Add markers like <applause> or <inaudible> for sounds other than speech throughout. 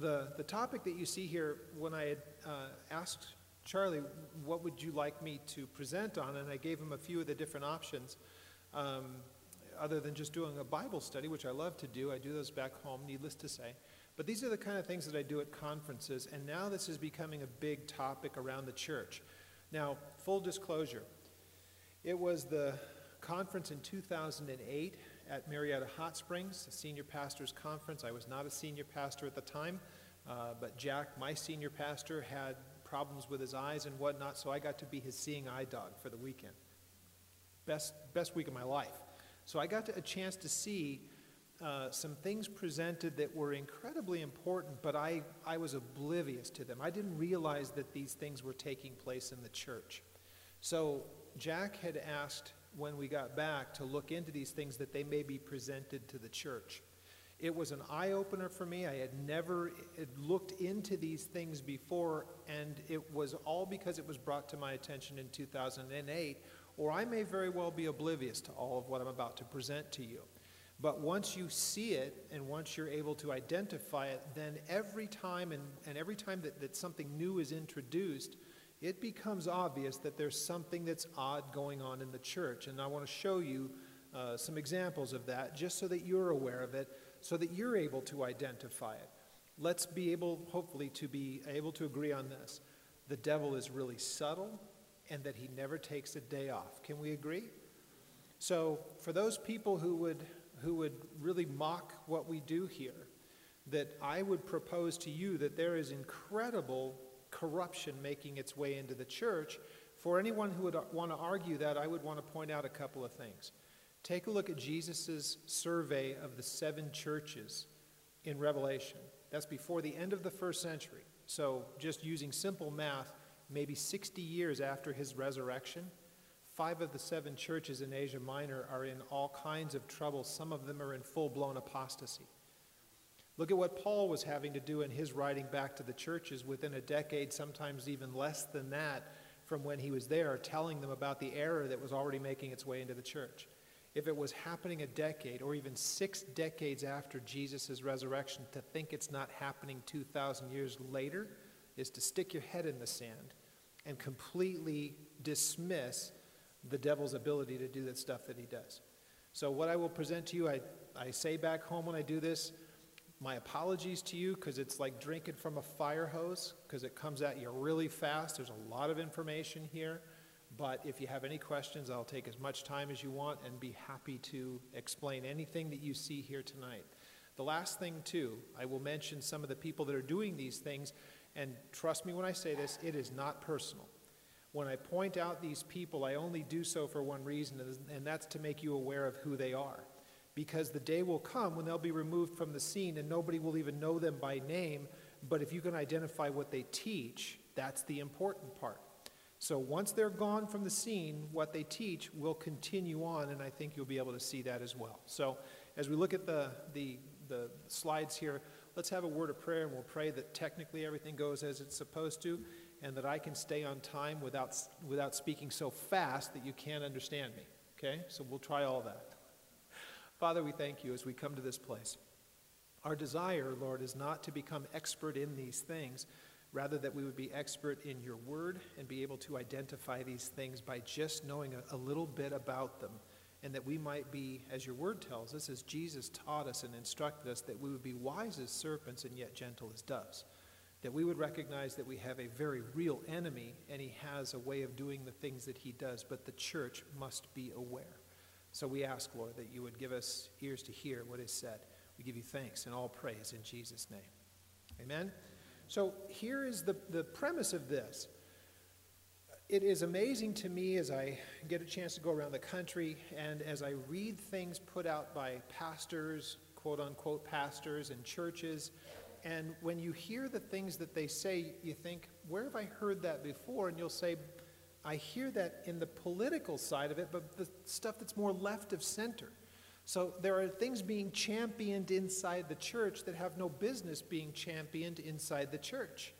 the, the topic that you see here, when I had uh, asked Charlie, what would you like me to present on? And I gave him a few of the different options. Um, other than just doing a Bible study, which I love to do, I do those back home, needless to say. But these are the kind of things that I do at conferences, and now this is becoming a big topic around the church. Now, full disclosure, it was the conference in 2008 at Murrieta Hot Springs, senior pastors conference. I was not a senior pastor at the time, uh, but Jack, my senior pastor, had problems with his eyes and whatnot, so I got to be his seeing eye dog for the weekend. Best, best week of my life. So I got to, a chance to see uh, some things presented that were incredibly important, but I, I was oblivious to them. I didn't realize that these things were taking place in the church. So Jack had asked when we got back to look into these things that they may be presented to the church. It was an eye opener for me. I had never looked into these things before, and it was all because it was brought to my attention in 2008, or I may very well be oblivious to all of what I'm about to present to you. But once you see it and once you're able to identify it, then every time and, and every time that, that something new is introduced, it becomes obvious that there's something that's odd going on in the church. And I want to show you uh, some examples of that just so that you're aware of it, so that you're able to identify it. Let's be able, hopefully, to be able to agree on this. The devil is really subtle and that he never takes a day off. Can we agree? So, for those people who would who would really mock what we do here, that I would propose to you that there is incredible corruption making its way into the church. For anyone who would want to argue that, I would want to point out a couple of things. Take a look at Jesus' survey of the seven churches in Revelation. That's before the end of the first century. So, just using simple math, maybe 60 years after his resurrection, Five of the seven churches in Asia Minor are in all kinds of trouble. Some of them are in full blown apostasy. Look at what Paul was having to do in his writing back to the churches within a decade, sometimes even less than that, from when he was there, telling them about the error that was already making its way into the church. If it was happening a decade or even six decades after Jesus' resurrection, to think it's not happening 2,000 years later is to stick your head in the sand and completely dismiss the devil's ability to do the stuff that he does. So, what I will present to you, I, I say back home when I do this, my apologies to you because it's like drinking from a fire hose because it comes at you really fast. There's a lot of information here. But if you have any questions, I'll take as much time as you want and be happy to explain anything that you see here tonight. The last thing, too, I will mention some of the people that are doing these things. And trust me when I say this, it is not personal. When I point out these people, I only do so for one reason, and that's to make you aware of who they are. Because the day will come when they'll be removed from the scene and nobody will even know them by name. But if you can identify what they teach, that's the important part. So once they're gone from the scene, what they teach will continue on, and I think you'll be able to see that as well. So as we look at the, the, the slides here, let's have a word of prayer, and we'll pray that technically everything goes as it's supposed to and that I can stay on time without, without speaking so fast that you can't understand me. Okay? So we'll try all that. Father, we thank you as we come to this place. Our desire, Lord, is not to become expert in these things, rather that we would be expert in your word and be able to identify these things by just knowing a, a little bit about them. And that we might be, as your word tells us, as Jesus taught us and instructed us, that we would be wise as serpents and yet gentle as doves that we would recognize that we have a very real enemy and he has a way of doing the things that he does, but the church must be aware. So we ask, Lord, that you would give us ears to hear what is said. We give you thanks and all praise in Jesus' name. Amen? So here is the, the premise of this. It is amazing to me as I get a chance to go around the country and as I read things put out by pastors, quote unquote pastors, and churches and when you hear the things that they say, you think, where have I heard that before? And you'll say, I hear that in the political side of it, but the stuff that's more left of center. So there are things being championed inside the church that have no business being championed inside the church.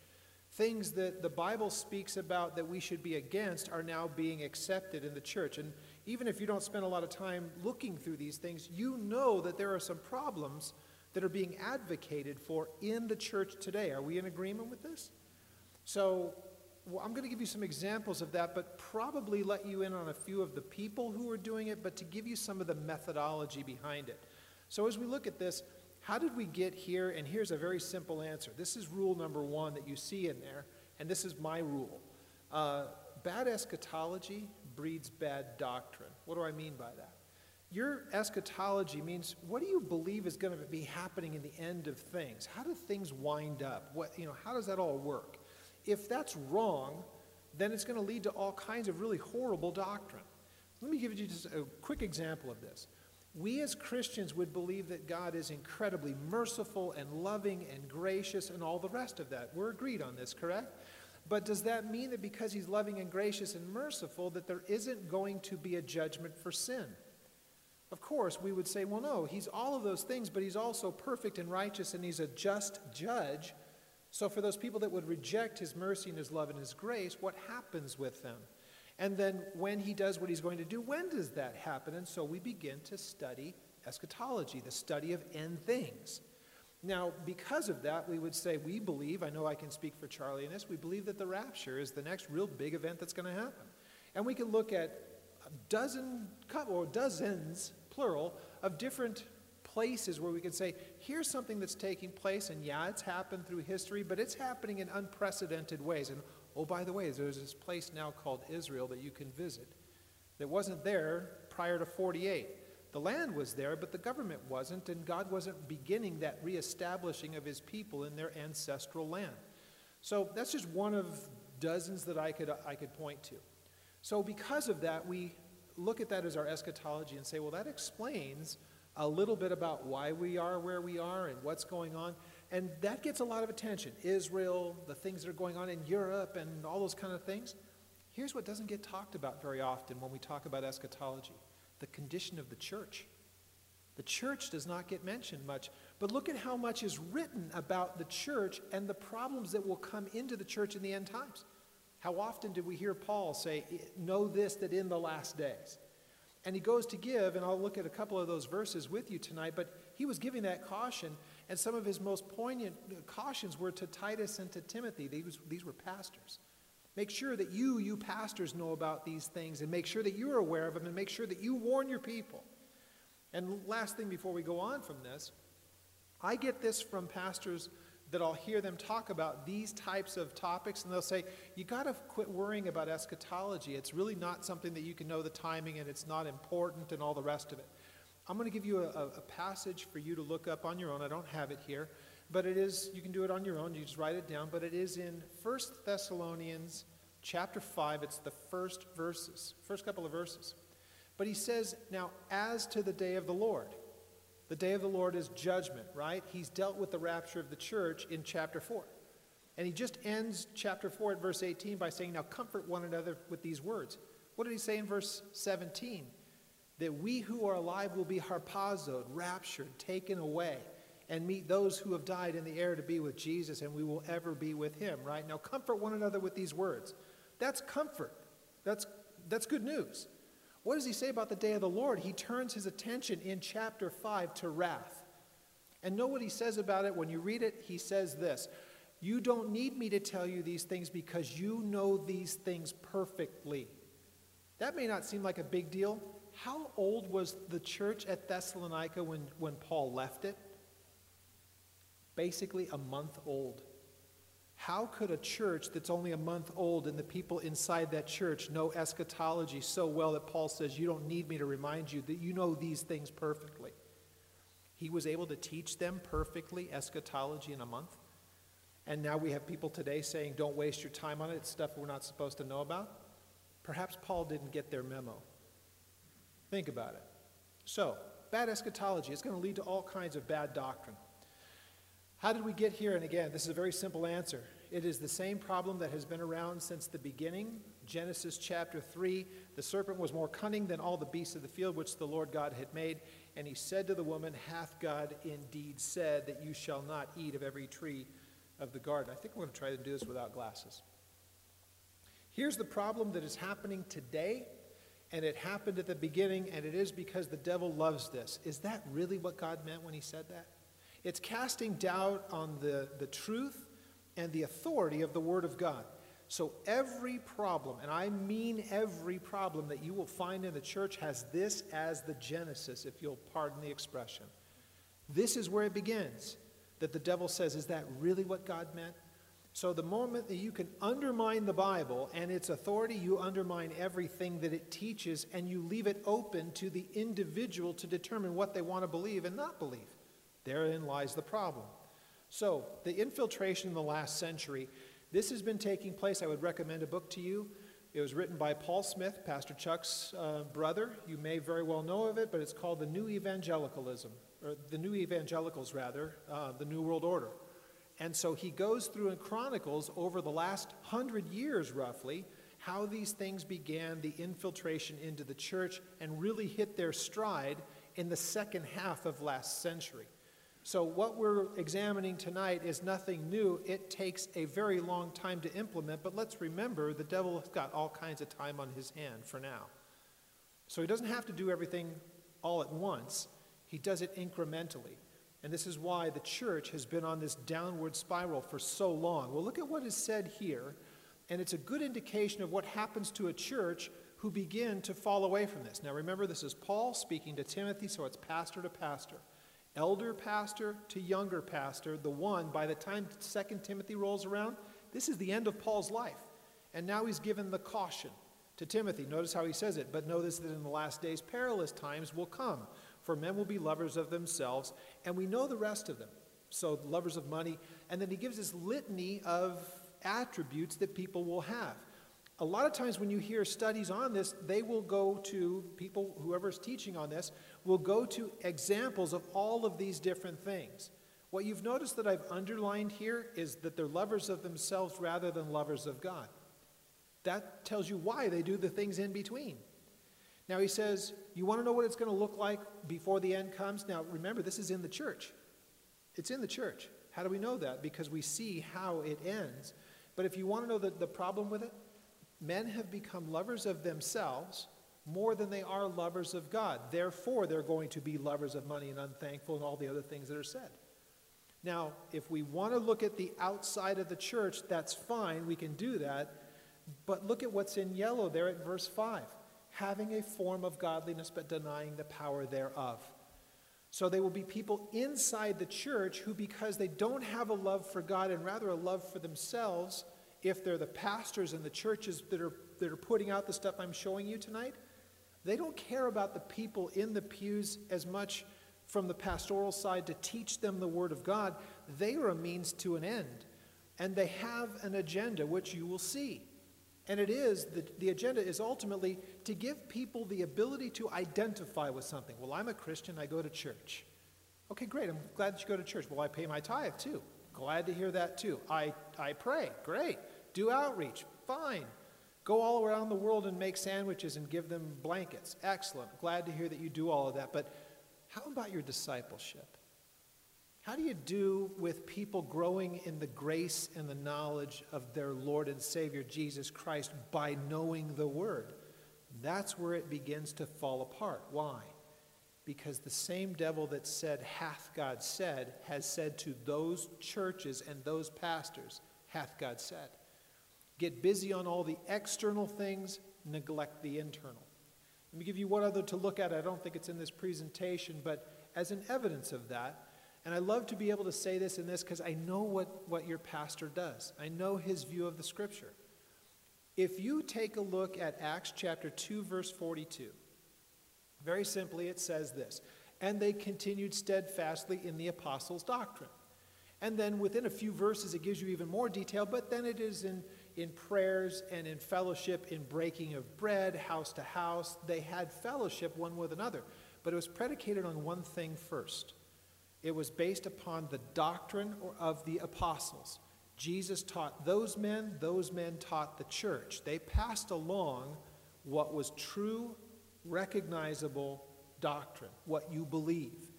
Things that the Bible speaks about that we should be against are now being accepted in the church. And even if you don't spend a lot of time looking through these things, you know that there are some problems that are being advocated for in the church today. Are we in agreement with this? So, well, I'm going to give you some examples of that, but probably let you in on a few of the people who are doing it, but to give you some of the methodology behind it. So, as we look at this, how did we get here? And here's a very simple answer. This is rule number one that you see in there, and this is my rule. Uh, bad eschatology breeds bad doctrine. What do I mean by that? Your eschatology means what do you believe is going to be happening in the end of things? How do things wind up? What, you know, how does that all work? If that's wrong, then it's going to lead to all kinds of really horrible doctrine. Let me give you just a quick example of this. We as Christians would believe that God is incredibly merciful and loving and gracious and all the rest of that. We're agreed on this, correct? But does that mean that because he's loving and gracious and merciful that there isn't going to be a judgment for sin? Of course, we would say, well, no, he's all of those things, but he's also perfect and righteous, and he's a just judge. So, for those people that would reject his mercy and his love and his grace, what happens with them? And then, when he does what he's going to do, when does that happen? And so we begin to study eschatology, the study of end things. Now, because of that, we would say we believe, I know I can speak for Charlie in this, we believe that the rapture is the next real big event that's going to happen. And we can look at a dozen, or dozens plural, of different places where we can say, here's something that's taking place, and yeah, it's happened through history, but it's happening in unprecedented ways. And oh, by the way, there's this place now called Israel that you can visit that wasn't there prior to 48. The land was there, but the government wasn't, and God wasn't beginning that reestablishing of his people in their ancestral land. So that's just one of dozens that I could, I could point to. So, because of that, we look at that as our eschatology and say, well, that explains a little bit about why we are where we are and what's going on. And that gets a lot of attention. Israel, the things that are going on in Europe, and all those kind of things. Here's what doesn't get talked about very often when we talk about eschatology the condition of the church. The church does not get mentioned much, but look at how much is written about the church and the problems that will come into the church in the end times. How often did we hear Paul say, Know this, that in the last days? And he goes to give, and I'll look at a couple of those verses with you tonight, but he was giving that caution, and some of his most poignant cautions were to Titus and to Timothy. These, these were pastors. Make sure that you, you pastors, know about these things, and make sure that you're aware of them, and make sure that you warn your people. And last thing before we go on from this, I get this from pastors that I'll hear them talk about these types of topics, and they'll say, You got to quit worrying about eschatology. It's really not something that you can know the timing, and it's not important, and all the rest of it. I'm going to give you a, a, passage for you to look up on your own. I don't have it here, but it is, you can do it on your own. You just write it down. But it is in 1 Thessalonians chapter 5. It's the first verses, first couple of verses. But he says, Now, as to the day of the Lord, the day of the Lord is judgment, right? He's dealt with the rapture of the church in chapter 4. And he just ends chapter 4 at verse 18 by saying, Now comfort one another with these words. What did he say in verse 17? That we who are alive will be harpazoed, raptured, taken away, and meet those who have died in the air to be with Jesus, and we will ever be with him, right? Now comfort one another with these words. That's comfort. That's, that's good news. What does he say about the day of the Lord? He turns his attention in chapter 5 to wrath. And know what he says about it? When you read it, he says this You don't need me to tell you these things because you know these things perfectly. That may not seem like a big deal. How old was the church at Thessalonica when, when Paul left it? Basically, a month old. How could a church that's only a month old and the people inside that church know eschatology so well that Paul says, You don't need me to remind you that you know these things perfectly? He was able to teach them perfectly eschatology in a month. And now we have people today saying, Don't waste your time on it. It's stuff we're not supposed to know about. Perhaps Paul didn't get their memo. Think about it. So, bad eschatology is going to lead to all kinds of bad doctrine. How did we get here? And again, this is a very simple answer. It is the same problem that has been around since the beginning. Genesis chapter 3 The serpent was more cunning than all the beasts of the field which the Lord God had made. And he said to the woman, Hath God indeed said that you shall not eat of every tree of the garden? I think I'm going to try to do this without glasses. Here's the problem that is happening today, and it happened at the beginning, and it is because the devil loves this. Is that really what God meant when he said that? It's casting doubt on the, the truth and the authority of the Word of God. So every problem, and I mean every problem that you will find in the church, has this as the genesis, if you'll pardon the expression. This is where it begins. That the devil says, Is that really what God meant? So the moment that you can undermine the Bible and its authority, you undermine everything that it teaches, and you leave it open to the individual to determine what they want to believe and not believe. Therein lies the problem. So, the infiltration in the last century, this has been taking place. I would recommend a book to you. It was written by Paul Smith, Pastor Chuck's uh, brother. You may very well know of it, but it's called The New Evangelicalism, or The New Evangelicals, rather, uh, The New World Order. And so he goes through and chronicles over the last hundred years, roughly, how these things began, the infiltration into the church, and really hit their stride in the second half of last century. So, what we're examining tonight is nothing new. It takes a very long time to implement, but let's remember the devil has got all kinds of time on his hand for now. So, he doesn't have to do everything all at once, he does it incrementally. And this is why the church has been on this downward spiral for so long. Well, look at what is said here, and it's a good indication of what happens to a church who begin to fall away from this. Now, remember, this is Paul speaking to Timothy, so it's pastor to pastor elder pastor to younger pastor, the one, by the time 2 Timothy rolls around, this is the end of Paul's life. And now he's given the caution to Timothy. Notice how he says it, but notice that in the last days, perilous times will come, for men will be lovers of themselves, and we know the rest of them. So, lovers of money. And then he gives this litany of attributes that people will have a lot of times when you hear studies on this, they will go to people, whoever's teaching on this, will go to examples of all of these different things. What you've noticed that I've underlined here is that they're lovers of themselves rather than lovers of God. That tells you why they do the things in between. Now he says, You want to know what it's going to look like before the end comes? Now remember, this is in the church. It's in the church. How do we know that? Because we see how it ends. But if you want to know the, the problem with it, men have become lovers of themselves more than they are lovers of God. Therefore, they're going to be lovers of money and unthankful and all the other things that are said. Now, if we want to look at the outside of the church, that's fine, we can do that. But look at what's in yellow there at verse 5 having a form of godliness but denying the power thereof. So they will be people inside the church who, because they don't have a love for God and rather a love for themselves, if they're the pastors and the churches that are, that are putting out the stuff I'm showing you tonight, they don't care about the people in the pews as much from the pastoral side to teach them the Word of God. They are a means to an end. And they have an agenda, which you will see. And it is, the, the agenda is ultimately to give people the ability to identify with something. Well, I'm a Christian, I go to church. Okay, great, I'm glad that you go to church. Well, I pay my tithe too. Glad to hear that too. I, I pray. Great. Do outreach. Fine. Go all around the world and make sandwiches and give them blankets. Excellent. Glad to hear that you do all of that. But how about your discipleship? How do you do with people growing in the grace and the knowledge of their Lord and Savior Jesus Christ by knowing the Word? That's where it begins to fall apart. Why? Because the same devil that said, Hath God said, has said to those churches and those pastors, Hath God said. Get busy on all the external things, neglect the internal. Let me give you one other to look at. I don't think it's in this presentation, but as an evidence of that, and I love to be able to say this in this because I know what, what your pastor does. I know his view of the scripture. If you take a look at Acts chapter 2, verse 42, very simply it says this And they continued steadfastly in the apostles' doctrine. And then within a few verses, it gives you even more detail, but then it is in in prayers and in fellowship, in breaking of bread, house to house. They had fellowship one with another. But it was predicated on one thing first it was based upon the doctrine of the apostles. Jesus taught those men, those men taught the church. They passed along what was true, recognizable doctrine, what you believe.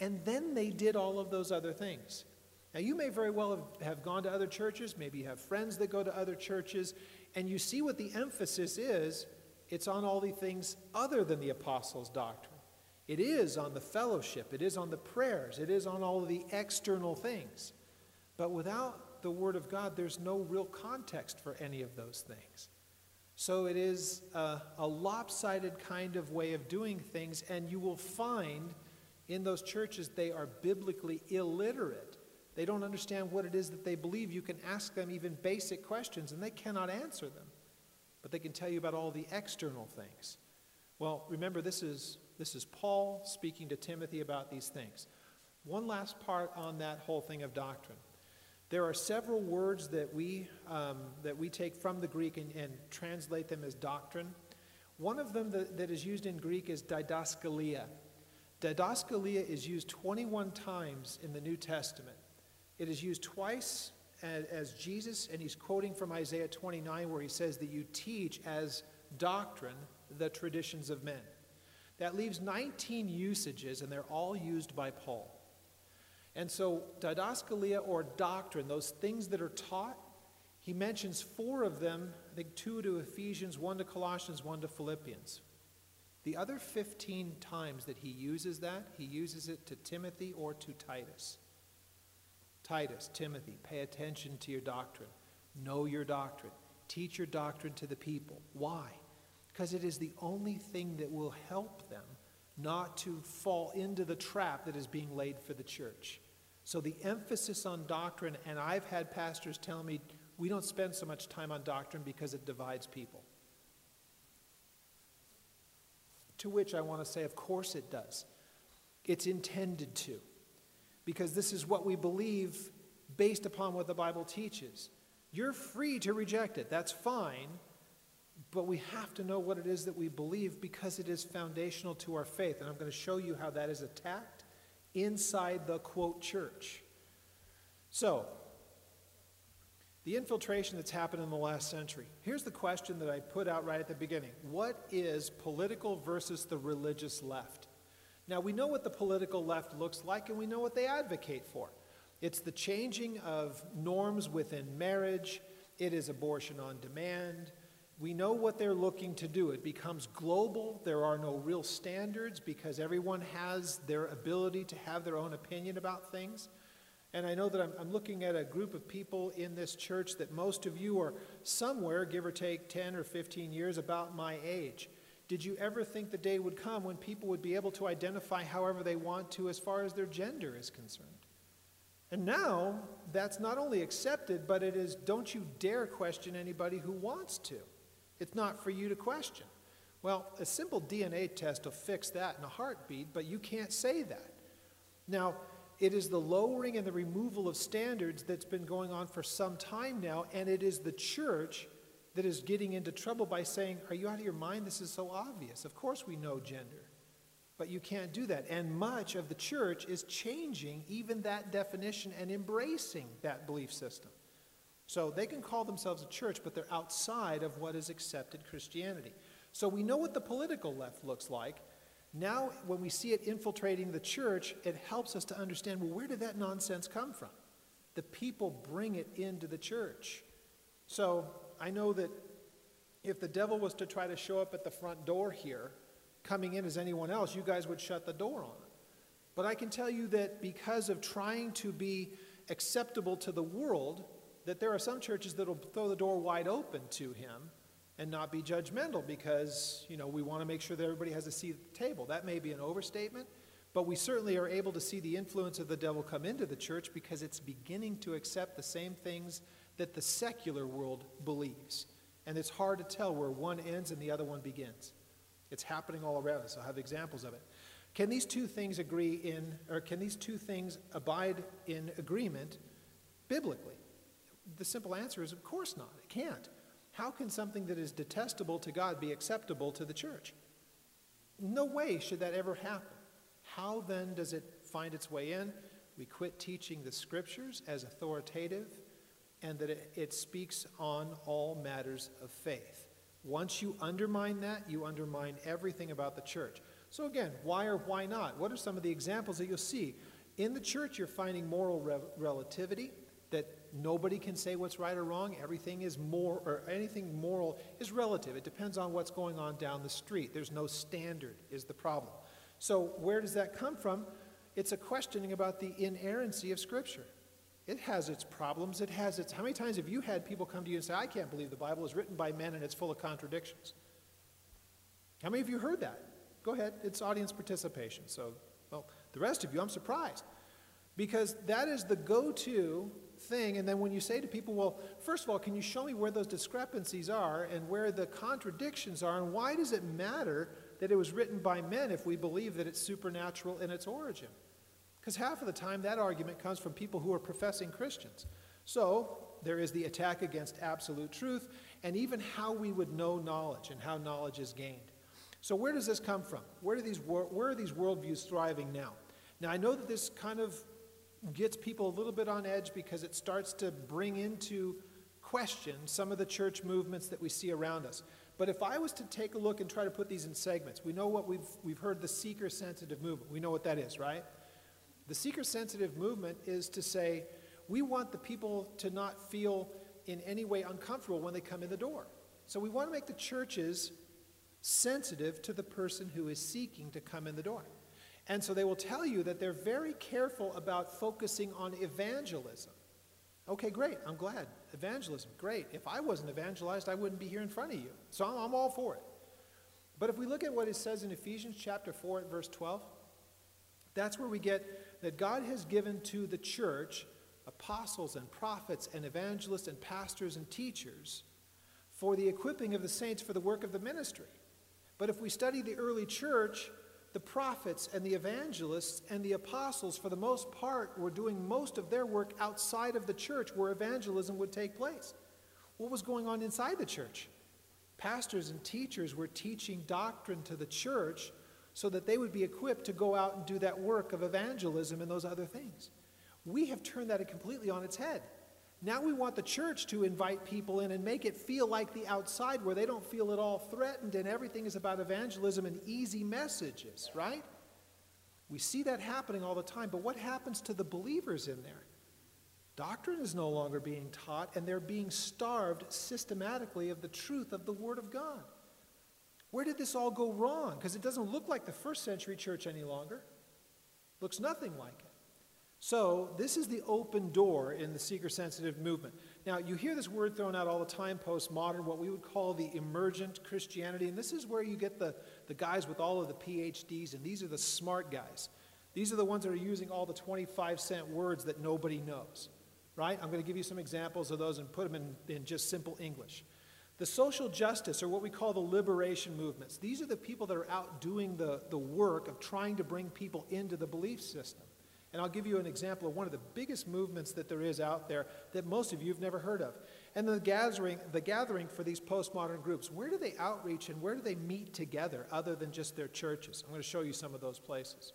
And then they did all of those other things. Now, you may very well have, have gone to other churches, maybe you have friends that go to other churches, and you see what the emphasis is. It's on all the things other than the apostles' doctrine. It is on the fellowship, it is on the prayers, it is on all of the external things. But without the Word of God, there's no real context for any of those things. So it is a, a, lopsided kind of way of doing things, and you will find in those churches they are biblically illiterate. They don't understand what it is that they believe. You can ask them even basic questions, and they cannot answer them. But they can tell you about all the external things. Well, remember, this is, this is Paul speaking to Timothy about these things. One last part on that whole thing of doctrine. There are several words that we, um, that we take from the Greek and, and, translate them as doctrine. One of them that, that is used in Greek is didaskalia. Didaskalia is used 21 times in the New Testament. It is used twice as, as Jesus, and he's quoting from Isaiah 29, where he says that you teach as doctrine the traditions of men. That leaves 19 usages, and they're all used by Paul. And so, didaskalia or doctrine, those things that are taught, he mentions four of them, I think two to Ephesians, one to Colossians, one to Philippians. The other 15 times that he uses that, he uses it to Timothy or to Titus. Titus, Timothy, pay attention to your doctrine. Know your doctrine. Teach your doctrine to the people. Why? Because it is the only thing that will help them not to fall into the trap that is being laid for the church. So the emphasis on doctrine, and I've had pastors tell me we don't spend so much time on doctrine because it divides people. To which I want to say, of course it does. It's intended to. Because this is what we believe based upon what the Bible teaches. You're free to reject it, that's fine. But we have to know what it is that we believe because it is foundational to our faith. And I'm going to show you how that is attacked inside the quote church. So, the infiltration that's happened in the last century. Here's the question that I put out right at the beginning What is political versus the religious left? Now, we know what the political left looks like and we know what they advocate for. It's the changing of norms within marriage, it is abortion on demand, we know what they're looking to do. It becomes global. There are no real standards because everyone has their ability to have their own opinion about things. And I know that I'm, I'm, looking at a group of people in this church that most of you are somewhere, give or take 10 or 15 years, about my age. Did you ever think the day would come when people would be able to identify however they want to as far as their gender is concerned? And now, that's not only accepted, but it is don't you dare question anybody who wants to. It's not for you to question. Well, a simple DNA test will fix that in a heartbeat, but you can't say that. Now, it is the lowering and the removal of standards that's been going on for some time now, and it is the church that is getting into trouble by saying, Are you out of your mind? This is so obvious. Of course, we know gender, but you can't do that. And much of the church is changing even that definition and embracing that belief system. So they can call themselves a church, but they're outside of what is accepted Christianity. So we know what the political left looks like. Now, when we see it infiltrating the church, it helps us to understand well, where did that nonsense come from? The people bring it into the church. So I know that if the devil was to try to show up at the front door here, coming in as anyone else, you guys would shut the door on him. But I can tell you that because of trying to be acceptable to the world, that there are some churches that will throw the door wide open to him and not be judgmental because, you know, we want to make sure that everybody has a seat at the table. That may be an overstatement, but we certainly are able to see the influence of the devil come into the church because it's beginning to accept the same things that the secular world believes. And it's hard to tell where one ends and the other one begins. It's happening all around us. I'll have examples of it. Can these two things agree in, or can these two things abide in agreement biblically? The simple answer is, of course not. It can't. How can something that is detestable to God be acceptable to the church? No way should that ever happen. How then does it find its way in? We quit teaching the scriptures as authoritative and that it, it speaks on all matters of faith. Once you undermine that, you undermine everything about the church. So, again, why or why not? What are some of the examples that you'll see? In the church, you're finding moral re- relativity that nobody can say what's right or wrong. Everything is more, or anything moral is relative. It depends on what's going on down the street. There's no standard, is the problem. So, where does that come from? It's a questioning about the inerrancy of Scripture. It has its problems. It has its. How many times have you had people come to you and say, I can't believe the Bible is written by men and it's full of contradictions? How many of you heard that? Go ahead. It's audience participation. So, well, the rest of you, I'm surprised. Because that is the go to thing. And then when you say to people, well, first of all, can you show me where those discrepancies are and where the contradictions are? And why does it matter that it was written by men if we believe that it's supernatural in its origin? Because half of the time that argument comes from people who are professing Christians. So there is the attack against absolute truth and even how we would know knowledge and how knowledge is gained. So where does this come from? Where, these, where are these worldviews thriving now? Now I know that this kind of gets people a little bit on edge because it starts to bring into question some of the church movements that we see around us. But if I was to take a look and try to put these in segments, we know what we've, we've heard the seeker sensitive movement. We know what that is, right? The seeker sensitive movement is to say, we want the people to not feel in any way uncomfortable when they come in the door. So we want to make the churches sensitive to the person who is seeking to come in the door. And so they will tell you that they're very careful about focusing on evangelism. Okay, great. I'm glad. Evangelism, great. If I wasn't evangelized, I wouldn't be here in front of you. So I'm, I'm all for it. But if we look at what it says in Ephesians chapter 4 at verse 12, that's where we get that God has given to the church apostles and prophets and evangelists and pastors and teachers for the equipping of the saints for the work of the ministry. But if we study the early church, the prophets and the evangelists and the apostles, for the most part, were doing most of their work outside of the church where evangelism would take place. What was going on inside the church? Pastors and teachers were teaching doctrine to the church so that they would be equipped to go out and do that work of evangelism and those other things. We have turned that completely on its head. Now we want the church to invite people in and make it feel like the outside where they don't feel at all threatened and everything is about evangelism and easy messages, right? We see that happening all the time, but what happens to the believers in there? Doctrine is no longer being taught, and they're being starved systematically of the truth of the Word of God. Where did this all go wrong? Because it doesn't look like the first century church any longer. Looks nothing like it. So, this is the open door in the seeker sensitive movement. Now, you hear this word thrown out all the time, postmodern, what we would call the emergent Christianity. And this is where you get the, the guys with all of the PhDs, and these are the smart guys. These are the ones that are using all the 25 cent words that nobody knows, right? I'm going to give you some examples of those and put them in, in just simple English. The social justice, or what we call the liberation movements, these are the people that are out doing the, the work of trying to bring people into the belief system. And I'll give you an example of one of the biggest movements that there is out there that most of you have never heard of. And the gathering, the gathering for these postmodern groups, where do they outreach and where do they meet together other than just their churches? I'm going to show you some of those places.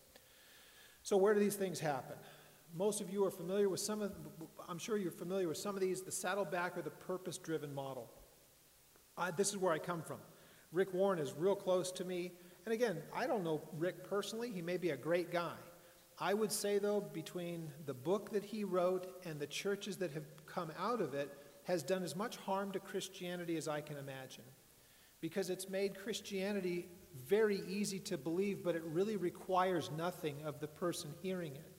So, where do these things happen? Most of you are familiar with some of, I'm sure you're familiar with some of these, the saddleback or the purpose driven model. Uh, this is where I come from. Rick Warren is real close to me. And again, I don't know Rick personally. He may be a great guy. I would say, though, between the book that he wrote and the churches that have come out of it, has done as much harm to Christianity as I can imagine. Because it's made Christianity very easy to believe, but it really requires nothing of the person hearing it.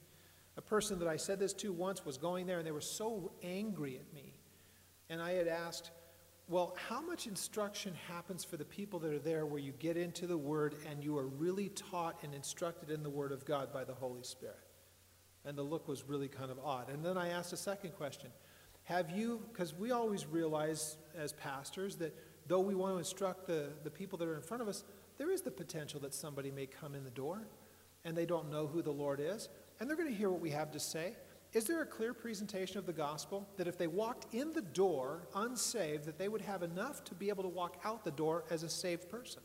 A person that I said this to once was going there, and they were so angry at me. And I had asked, well, how much instruction happens for the people that are there where you get into the Word and you are really taught and instructed in the Word of God by the Holy Spirit? And the look was really kind of odd. And then I asked a second question Have you, because we always realize as pastors that though we want to instruct the, the people that are in front of us, there is the potential that somebody may come in the door and they don't know who the Lord is, and they're going to hear what we have to say. Is there a clear presentation of the gospel that if they walked in the door unsaved, that they would have enough to be able to walk out the door as a saved person?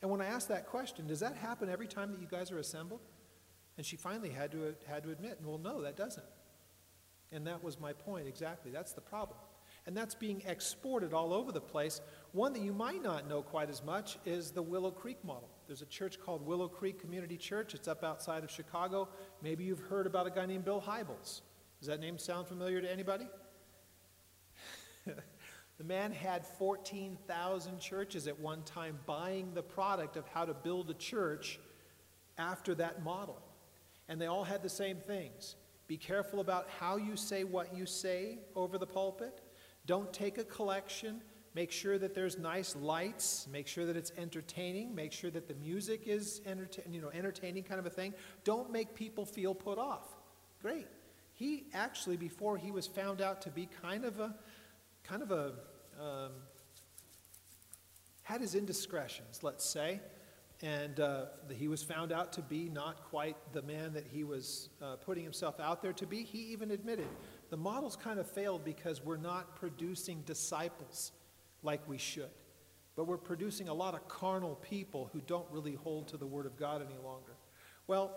And when I asked that question, does that happen every time that you guys are assembled? And she finally had to, had to admit, well, no, that doesn't. And that was my point exactly. That's the problem. And that's being exported all over the place. One that you might not know quite as much is the Willow Creek model. There's a church called Willow Creek Community Church. It's up outside of Chicago. Maybe you've heard about a guy named Bill Hybels. Does that name sound familiar to anybody? <laughs> the man had 14,000 churches at one time buying the product of how to build a church after that model. And they all had the same things. Be careful about how you say what you say over the pulpit. Don't take a collection. Make sure that there's nice lights. Make sure that it's entertaining. Make sure that the music is entertain, you know, entertaining kind of a thing. Don't make people feel put off. Great. He actually, before he was found out to be kind of a, kind of a, um, had his indiscretions, let's say, and uh, he was found out to be not quite the man that he was uh, putting himself out there to be. He even admitted the model's kind of failed because we're not producing disciples like we should. But we're producing a lot of carnal people who don't really hold to the Word of God any longer. Well,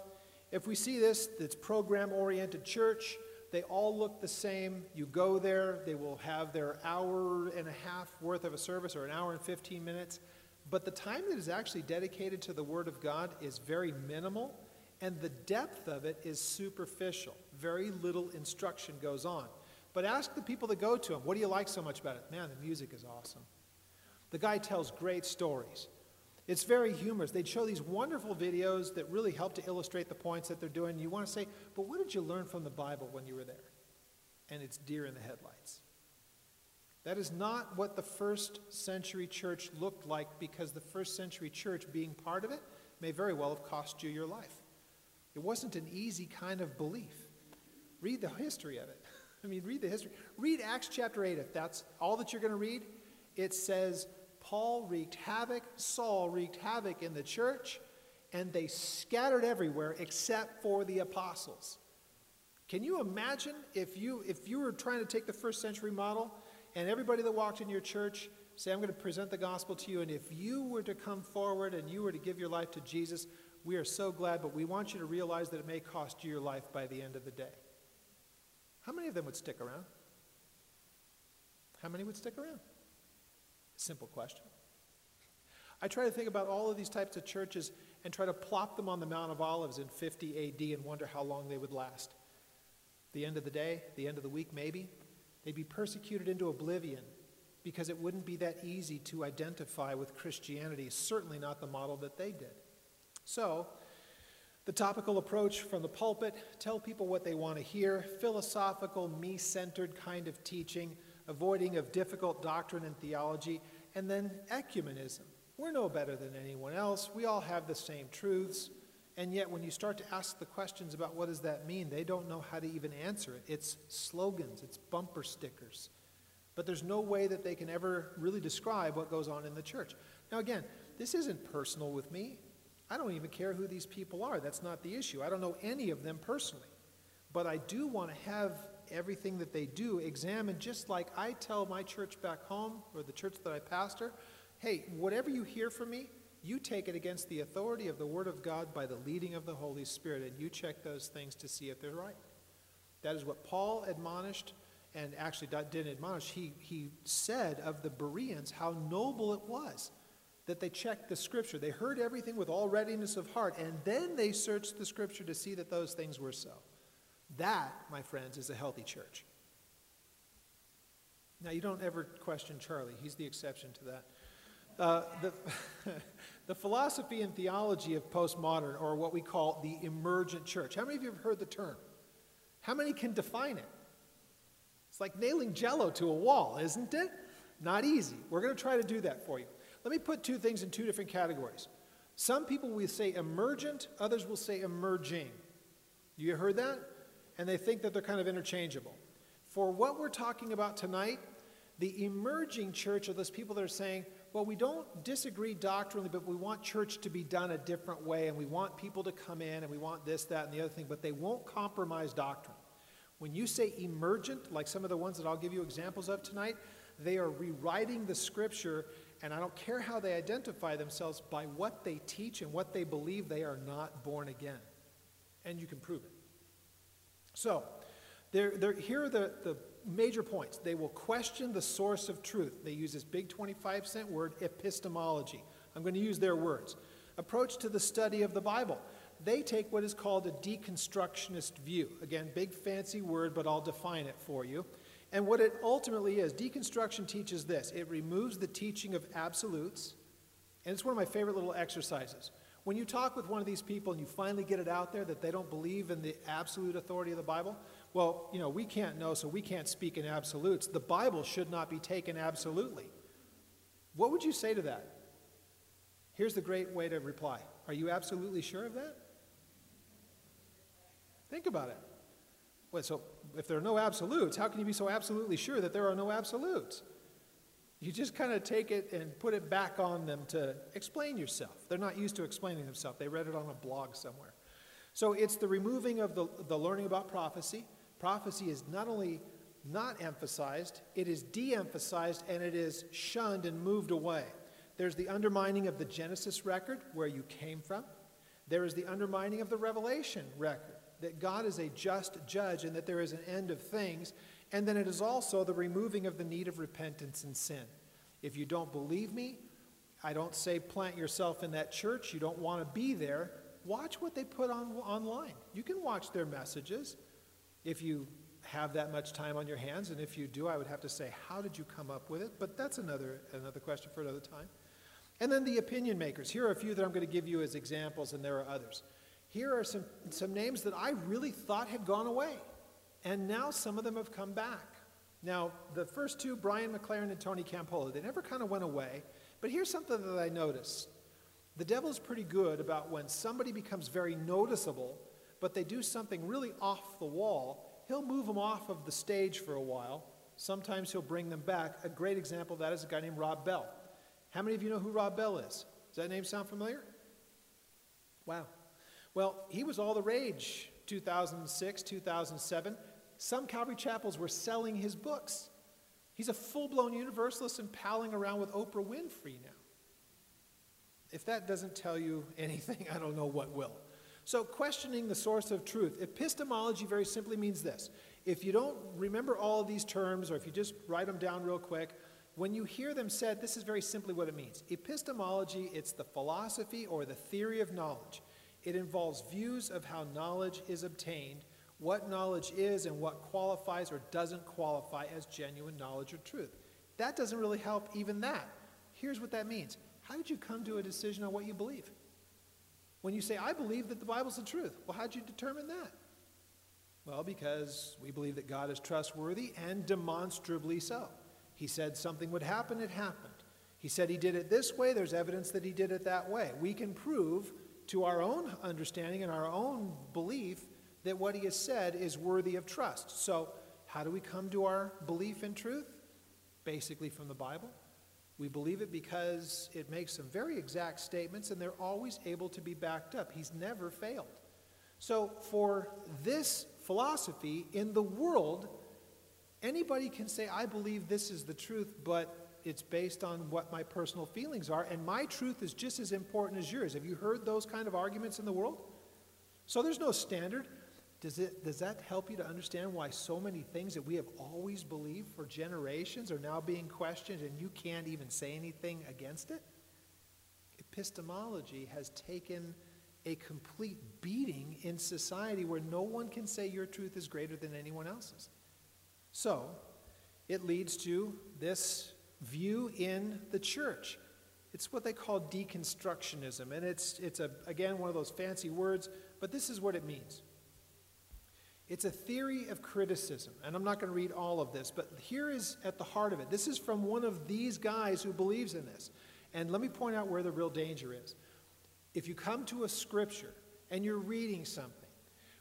if we see this, it's program oriented church. They all look the same. You go there, they will have their hour and a half worth of a service or an hour and 15 minutes. But the time that is actually dedicated to the Word of God is very minimal, and the depth of it is superficial. Very little instruction goes on. But ask the people that go to him, what do you like so much about it? Man, the music is awesome. The guy tells great stories. It's very humorous. They'd show these wonderful videos that really help to illustrate the points that they're doing. You want to say, but what did you learn from the Bible when you were there? And it's deer in the headlights. That is not what the first century church looked like because the first century church, being part of it, may very well have cost you your life. It wasn't an easy kind of belief. Read the history of it. I mean, read the history. Read Acts chapter 8 if that's all that you're going to read. It says Paul wreaked havoc, Saul wreaked havoc in the church, and they scattered everywhere except for the apostles. Can you imagine if you if you were trying to take the first century model and everybody that walked in your church say I'm going to present the gospel to you and if you were to come forward and you were to give your life to Jesus, we are so glad but we want you to realize that it may cost you your life by the end of the day. How many of them would stick around? How many would stick around? Simple question. I try to think about all of these types of churches and try to plop them on the Mount of Olives in 50 AD and wonder how long they would last. The end of the day, the end of the week, maybe. They'd be persecuted into oblivion because it wouldn't be that easy to identify with Christianity, certainly not the model that they did. So, the topical approach from the pulpit, tell people what they want to hear, philosophical, me centered kind of teaching, avoiding of difficult doctrine and theology, and then ecumenism. We're no better than anyone else. We all have the same truths. And yet, when you start to ask the questions about what does that mean, they don't know how to even answer it. It's slogans, it's bumper stickers. But there's no way that they can ever really describe what goes on in the church. Now, again, this isn't personal with me. I don't even care who these people are. That's not the issue. I don't know any of them personally. But I do want to have everything that they do examined just like I tell my church back home or the church that I pastor hey, whatever you hear from me, you take it against the authority of the Word of God by the leading of the Holy Spirit, and you check those things to see if they're right. That is what Paul admonished, and actually didn't admonish. He, he said of the Bereans how noble it was that they checked the scripture. They heard everything with all readiness of heart, and then they searched the scripture to see that those things were so. That, my friends, is a healthy church. Now, you don't ever question Charlie, he's the exception to that. Uh, the, <laughs> the philosophy and theology of postmodern, or what we call the emergent church. How many of you have heard the term? How many can define it? It's like nailing jello to a wall, isn't it? Not easy. We're going to try to do that for you. Let me put two things in two different categories. Some people will say emergent, others will say emerging. You heard that? And they think that they're kind of interchangeable. For what we're talking about tonight, the emerging church are those people that are saying, well, we don't disagree doctrinally, but we want church to be done a different way, and we want people to come in, and we want this, that, and the other thing, but they won't compromise doctrine. When you say emergent, like some of the ones that I'll give you examples of tonight, they are rewriting the scripture and I don't care how they identify themselves, by what they teach and what they believe, they are not born again. And you can prove it. So, they're, they're, here are the, the major points. They will question the source of truth. They use this big 25 cent word, epistemology. I'm going to use their words. Approach to the study of the Bible. They take what is called a deconstructionist view. Again, big fancy word, but I'll define it for you. And what it ultimately is, deconstruction teaches this it removes the teaching of absolutes, and it's one of my favorite little exercises. When you talk with one of these people and you finally get it out there that they don't believe in the absolute authority of the Bible, well, you know, we can't know, so we can't speak in absolutes. The Bible should not be taken absolutely. What would you say to that? Here's the great way to reply Are you absolutely sure of that? Think about it. Well, so if there are no absolutes, how can you be so absolutely sure that there are no absolutes? You just kind of take it and put it back on them to explain yourself. They're not used to explaining themselves, they read it on a blog somewhere. So it's the removing of the, the learning about prophecy. Prophecy is not only not emphasized, it is de emphasized and it is shunned and moved away. There's the undermining of the Genesis record, where you came from. There is the undermining of the Revelation record, that God is a just judge and that there is an end of things and then it is also the removing of the need of repentance and sin. If you don't believe me, I don't say plant yourself in that church. You don't want to be there. Watch what they put on online. You can watch their messages if you have that much time on your hands. And if you do, I would have to say, how did you come up with it? But that's another, another question for another time. And then the opinion makers. Here are a few that I'm going to give you as examples, and there are others. Here are some, some names that I really thought had gone away. And now some of them have come back. Now, the first two, Brian McLaren and Tony Campolo, they never kind of went away. But here's something that I noticed. The devil's pretty good about when somebody becomes very noticeable, but they do something really off the wall, he'll move them off of the stage for a while. Sometimes he'll bring them back. A great example of that is a guy named Rob Bell. How many of you know who Rob Bell is? Does that name sound familiar? Wow. Well, he was all the rage 2006, 2007 some Calvary chapels were selling his books. He's a full blown universalist and palling around with Oprah Winfrey now. If that doesn't tell you <laughs> anything, I don't know what will. So, questioning the source of truth. Epistemology very simply means this. If you don't remember all of these terms, or if you just write them down real quick, when you hear them said, this is very simply what it means. Epistemology, it's the philosophy or the theory of knowledge. It involves views of how knowledge is obtained what knowledge is and what qualifies or doesn't qualify as genuine knowledge or truth. That doesn't really help even that. Here's what that means How did you come to a decision on what you believe? When you say, I believe that the Bible's the truth, well, how'd you determine that? Well, because we believe that God is trustworthy and demonstrably so. He said something would happen, it happened. He said he did it this way, there's evidence that he did it that way. We can prove to our own understanding and our own belief that what he has said is worthy of trust. So, how do we come to our belief in truth? Basically, from the Bible. We believe it because it makes some very exact statements and they're always able to be backed up. He's never failed. So, for this philosophy in the world, anybody can say, I believe this is the truth, but it's based on what my personal feelings are, and my truth is just as important as yours. Have you heard those kind of arguments in the world? So, there's no standard. Does, it, does that help you to understand why so many things that we have always believed for generations are now being questioned and you can't even say anything against it? Epistemology has taken a complete beating in society where no one can say your truth is greater than anyone else's. So, it leads to this view in the church. It's what they call deconstructionism. And it's, it's a, again, one of those fancy words, but this is what it means. It's a theory of criticism, and I'm not going to read all of this, but here is at the heart of it. This is from one of these guys who believes in this. And let me point out where the real danger is. If you come to a scripture and you're reading something,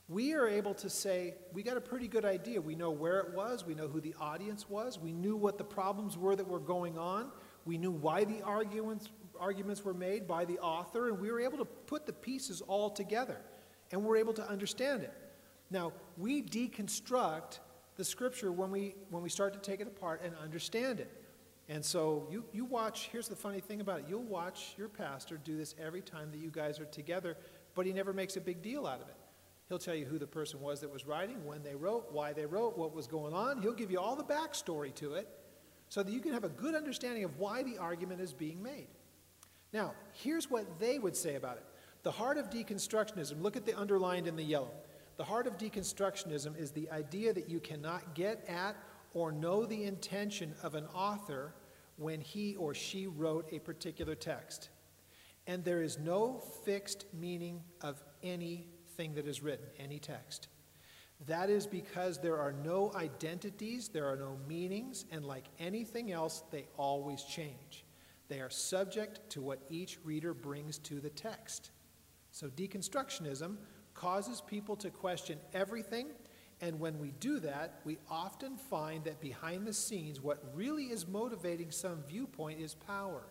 we are able to say, we got a pretty good idea. We know where it was, we know who the audience was, we knew what the problems were that were going on, we knew why the arguments, arguments were made by the author, and we were able to put the pieces all together, and we're able to understand it. Now, we deconstruct the scripture when we, when we start to take it apart and understand it. And so you, you watch, here's the funny thing about it you'll watch your pastor do this every time that you guys are together, but he never makes a big deal out of it. He'll tell you who the person was that was writing, when they wrote, why they wrote, what was going on. He'll give you all the backstory to it so that you can have a good understanding of why the argument is being made. Now, here's what they would say about it. The heart of deconstructionism, look at the underlined in the yellow. The heart of deconstructionism is the idea that you cannot get at or know the intention of an author when he or she wrote a particular text. And there is no fixed meaning of anything that is written, any text. That is because there are no identities, there are no meanings, and like anything else, they always change. They are subject to what each reader brings to the text. So, deconstructionism causes people to question everything, and when we do that, we often find that behind the scenes, what really is motivating some viewpoint is power.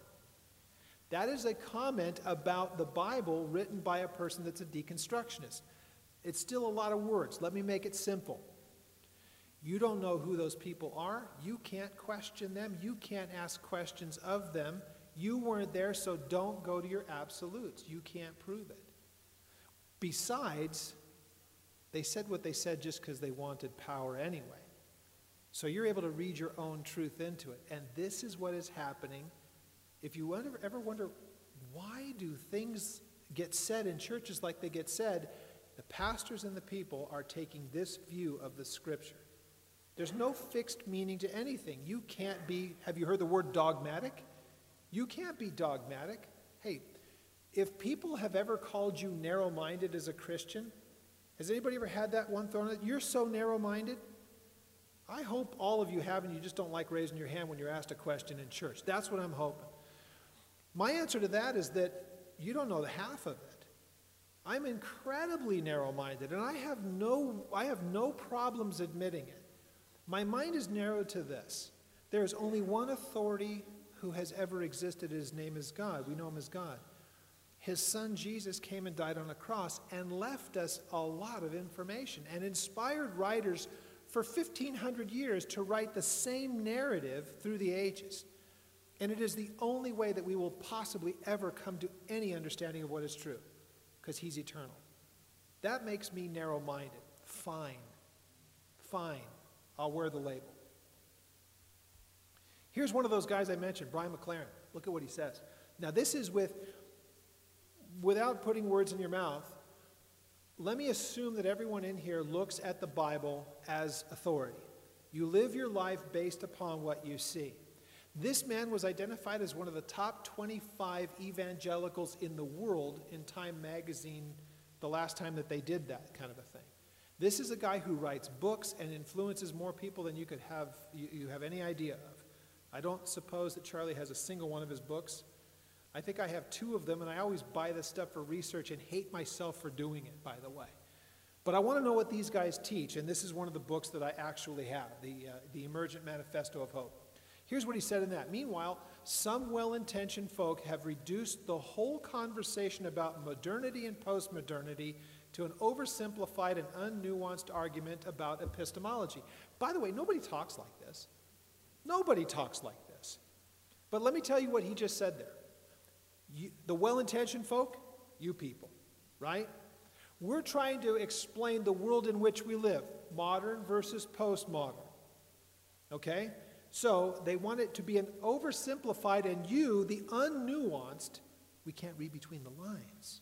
That is a comment about the Bible written by a person that's a deconstructionist. It's still a lot of words. Let me make it simple. You don't know who those people are. You can't question them. You can't ask questions of them. You weren't there, so don't go to your absolutes. You can't prove it. Besides, they said what they said just because they wanted power anyway. So you're able to read your own truth into it. And this is what is happening. If you ever wonder, why do things get said in churches like they get said? The pastors and the people are taking this view of the scripture. There's no fixed meaning to anything. You can't be, have you heard the word dogmatic? You can't be dogmatic. Hey, if people have ever called you narrow minded as a Christian, has anybody ever had that one thrown at You're so narrow minded? I hope all of you have, and you just don't like raising your hand when you're asked a question in church. That's what I'm hoping. My answer to that is that you don't know the half of it. I'm incredibly narrow-minded, and I have no, I have no problems admitting it. My mind is narrowed to this. There is only one authority who has ever existed. His name is God. We know him as God. His son Jesus came and died on a cross and left us a lot of information and inspired writers for 1,500 years to write the same narrative through the ages. And it is the only way that we will possibly ever come to any understanding of what is true because he's eternal. That makes me narrow minded. Fine. Fine. I'll wear the label. Here's one of those guys I mentioned, Brian McLaren. Look at what he says. Now, this is with, without putting words in your mouth, let me assume that everyone in here looks at the Bible as authority. You live your life based upon what you see. This man was identified as one of the top 25 evangelicals in the world in Time magazine the last time that they did that kind of a thing. This is a guy who writes books and influences more people than you could have you, you have any idea of. I don't suppose that Charlie has a single one of his books. I think I have two of them, and I always buy this stuff for research and hate myself for doing it, by the way. But I want to know what these guys teach, and this is one of the books that I actually have the, uh, the Emergent Manifesto of Hope. Here's what he said in that. Meanwhile, some well intentioned folk have reduced the whole conversation about modernity and postmodernity to an oversimplified and unnuanced argument about epistemology. By the way, nobody talks like this. Nobody talks like this. But let me tell you what he just said there. You, the well intentioned folk, you people, right? We're trying to explain the world in which we live modern versus postmodern. Okay? So they want it to be an oversimplified, and you, the unnuanced, we can't read between the lines.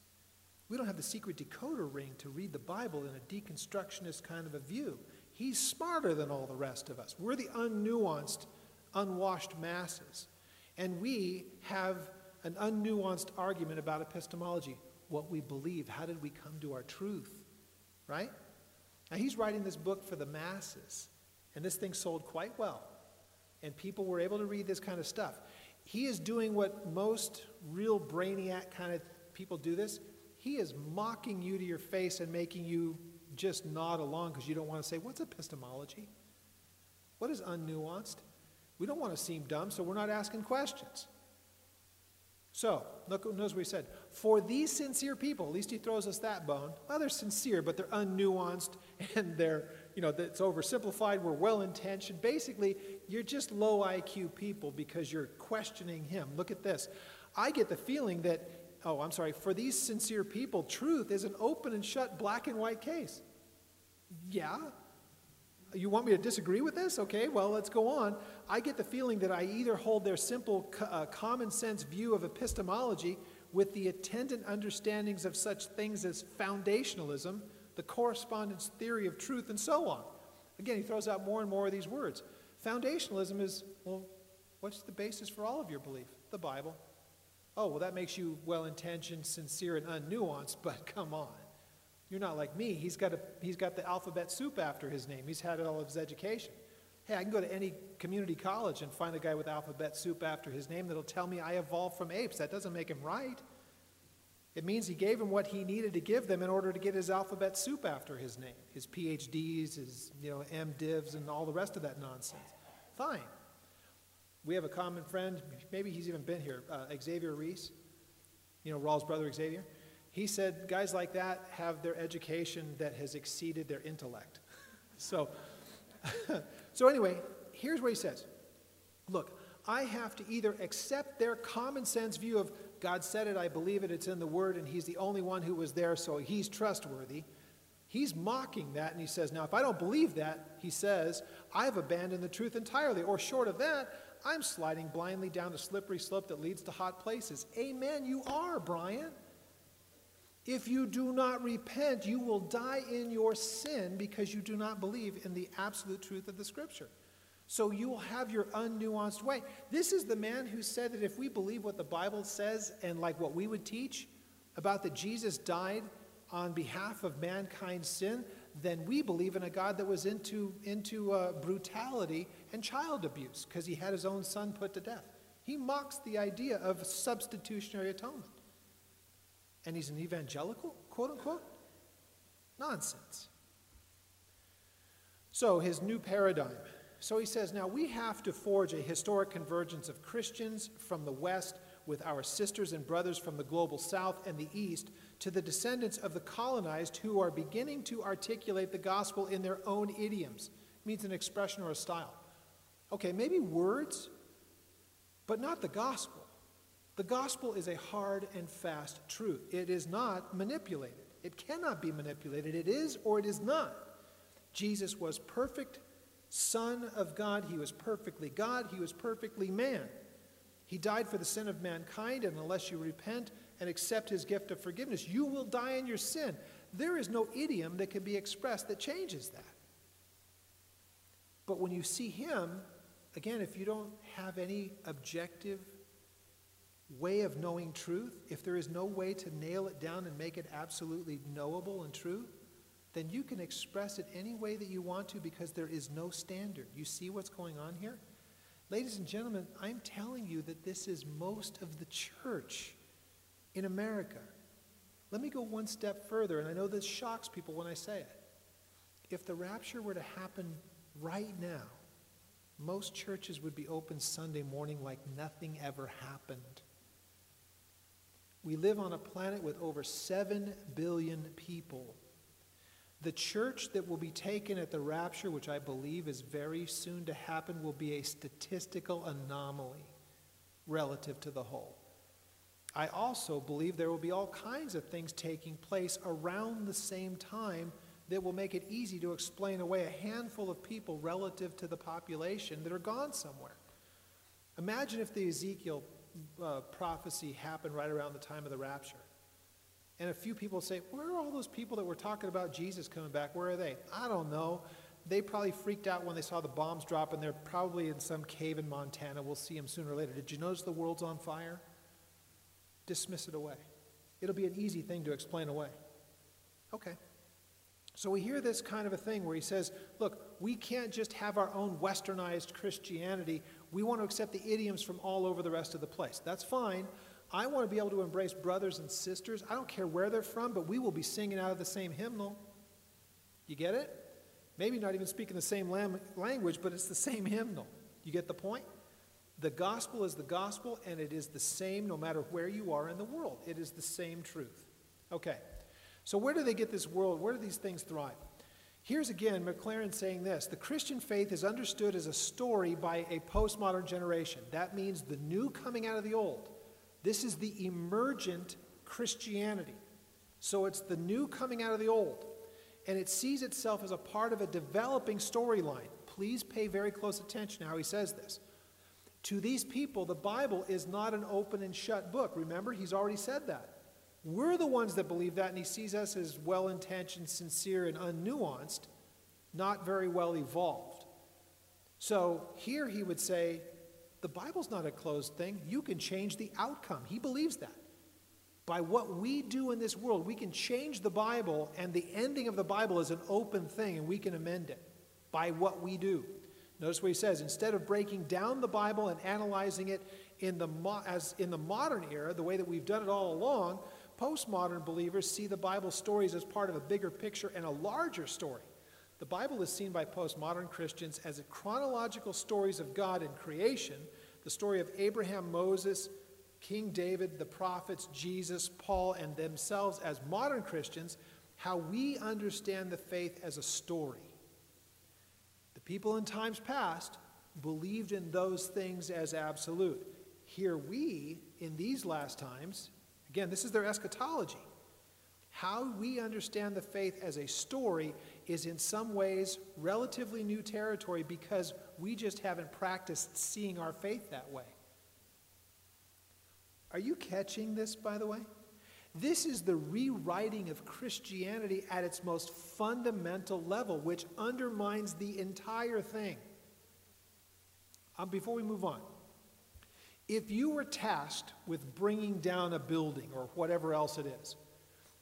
We don't have the secret decoder ring to read the Bible in a deconstructionist kind of a view. He's smarter than all the rest of us. We're the unnuanced, unwashed masses. And we have an unnuanced argument about epistemology what we believe. How did we come to our truth? Right? Now, he's writing this book for the masses, and this thing sold quite well and people were able to read this kind of stuff. He is doing what most real brainiac kind of people do this. He is mocking you to your face and making you just nod along because you don't want to say, What's epistemology? What is unnuanced? We don't want to seem dumb, so we're not asking questions. So, look, notice what he said. For these sincere people, at least he throws us that bone. Well, they're sincere, but they're unnuanced <laughs> and they're you know, that's oversimplified, we're well intentioned. Basically, you're just low IQ people because you're questioning him. Look at this. I get the feeling that, oh, I'm sorry, for these sincere people, truth is an open and shut black and white case. Yeah. You want me to disagree with this? Okay, well, let's go on. I get the feeling that I either hold their simple uh, common sense view of epistemology with the attendant understandings of such things as foundationalism the correspondence theory of truth, and so on. Again, he throws out more and more of these words. Foundationalism is, well, what's the basis for all of your belief? The Bible. Oh, well, that makes you well intentioned, sincere, and unnuanced, <laughs> but come on. You're not like me. He's got, a, he's got the alphabet soup after his name, he's had all of his education. Hey, I can go to any community college and find a guy with alphabet soup after his name that'll tell me I evolved from apes. That doesn't make him right. It means he gave him what he needed to give them in order to get his alphabet soup after his name, his PhDs, his you know MDivs, and all the rest of that nonsense. Fine. We have a common friend. Maybe he's even been here. Uh, Xavier Reese. You know Rawls' brother Xavier. He said guys like that have their education that has exceeded their intellect. <laughs> so, <laughs> so anyway, here's what he says. Look, I have to either accept their common sense view of God said it, I believe it, it's in the Word, and He's the only one who was there, so He's trustworthy. He's mocking that, and he says, Now, if I don't believe that, he says, I've abandoned the truth entirely. Or short of that, I'm sliding blindly down a slippery slope that leads to hot places. Amen, you are, Brian. If you do not repent, you will die in your sin because you do not believe in the absolute truth of the Scripture. So you will have your unnuanced way. This is the man who said that if we believe what the Bible says and like what we would teach about that Jesus died on behalf of mankind's sin, then we believe in a God that was into, into uh, brutality and child abuse because he had his own son put to death. He mocks the idea of substitutionary atonement. And he's an evangelical, quote unquote? Nonsense. So, his new paradigm so he says, now we have to forge a historic convergence of Christians from the West with our sisters and brothers from the global South and the East to the descendants of the colonized who are beginning to articulate the gospel in their own idioms. It means an expression or a style. Okay, maybe words, but not the gospel. The gospel is a hard and fast truth. It is not manipulated. It cannot be manipulated. It is or it is not. Jesus was perfect Son of God. He was perfectly God. He was perfectly man. He died for the sin of mankind, and unless you repent and accept his gift of forgiveness, you will die in your sin. There is no idiom that can be expressed that changes that. But when you see him, again, if you don't have any objective way of knowing truth, if there is no way to nail it down and make it absolutely knowable and true, then you can express it any way that you want to because there is no standard. You see what's going on here? Ladies and gentlemen, I'm telling you that this is most of the church in America. Let me go one step further, and I know this shocks people when I say it. If the rapture were to happen right now, most churches would be open Sunday morning like nothing ever happened. We live on a planet with over 7 billion people. The church that will be taken at the rapture, which I believe is very soon to happen, will be a statistical anomaly relative to the whole. I also believe there will be all kinds of things taking place around the same time that will make it easy to explain away a handful of people relative to the population that are gone somewhere. Imagine if the Ezekiel uh, prophecy happened right around the time of the rapture. And a few people say, Where are all those people that were talking about Jesus coming back? Where are they? I don't know. They probably freaked out when they saw the bombs drop, and they're probably in some cave in Montana. We'll see them sooner or later. Did you notice the world's on fire? Dismiss it away. It'll be an easy thing to explain away. Okay. So we hear this kind of a thing where he says, Look, we can't just have our own westernized Christianity. We want to accept the idioms from all over the rest of the place. That's fine. I want to be able to embrace brothers and sisters. I don't care where they're from, but we will be singing out of the same hymnal. You get it? Maybe not even speaking the same lam- language, but it's the same hymnal. You get the point? The gospel is the gospel, and it is the same no matter where you are in the world. It is the same truth. Okay, so where do they get this world? Where do these things thrive? Here's again McLaren saying this The Christian faith is understood as a story by a postmodern generation. That means the new coming out of the old. This is the emergent Christianity. So it's the new coming out of the old. And it sees itself as a part of a developing storyline. Please pay very close attention how he says this. To these people, the Bible is not an open and shut book. Remember, he's already said that. We're the ones that believe that, and he sees us as well intentioned, sincere, and unnuanced, not very well evolved. So here he would say, The Bible's not a closed thing. You can change the outcome. He believes that. By what we do in this world, we can change the Bible, and the ending of the Bible is an open thing, and we can amend it by what we do. Notice what he says instead of breaking down the Bible and analyzing it in the, mo- as in the modern era, the way that we've done it all along, postmodern believers see the Bible stories as part of a bigger picture and a larger story. The Bible is seen by postmodern Christians as a chronological stories of God in creation, the story of Abraham, Moses, King David, the prophets, Jesus, Paul, and themselves as modern Christians, how we understand the faith as a story. The people in times past believed in those things as absolute. Here we, in these last times, again, this is their eschatology. How we understand the faith as a story is in some ways relatively new territory because we just haven't practiced seeing our faith that way. Are you catching this, by the way? This is the rewriting of Christianity at its most fundamental level, which undermines the entire thing. Um, before we move on, if you were tasked with bringing down a building or whatever else it is,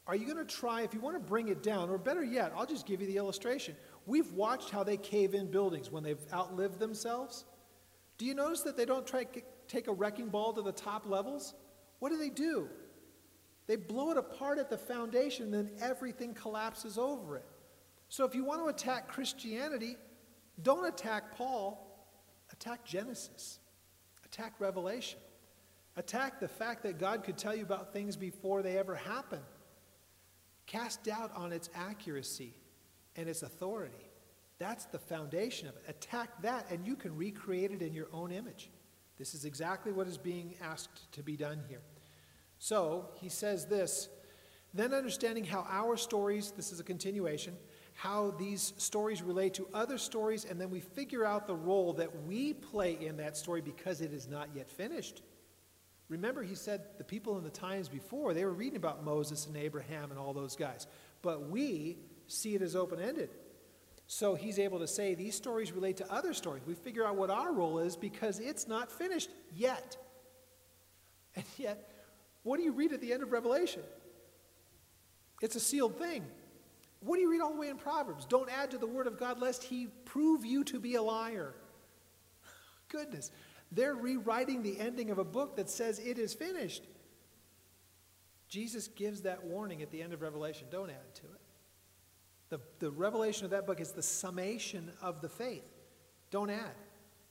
are you going to try, if you want to bring it down, or better yet, I'll just give you the illustration. We've watched how they cave in buildings when they've outlived themselves. Do you notice that they don't try to take a wrecking ball to the top levels? What do they do? They blow it apart at the foundation, then everything collapses over it. So if you want to attack Christianity, don't attack Paul, attack Genesis, attack Revelation, attack the fact that God could tell you about things before they ever happen. Cast doubt on its accuracy and its authority. That's the foundation of it. Attack that, and you can recreate it in your own image. This is exactly what is being asked to be done here. So he says this then understanding how our stories, this is a continuation, how these stories relate to other stories, and then we figure out the role that we play in that story because it is not yet finished. Remember, he said the people in the times before, they were reading about Moses and Abraham and all those guys. But we see it as open ended. So he's able to say these stories relate to other stories. We figure out what our role is because it's not finished yet. And yet, what do you read at the end of Revelation? It's a sealed thing. What do you read all the way in Proverbs? Don't add to the word of God lest he prove you to be a liar. <laughs> Goodness. They're rewriting the ending of a book that says it is finished. Jesus gives that warning at the end of Revelation. Don't add to it. The, the revelation of that book is the summation of the faith. Don't add.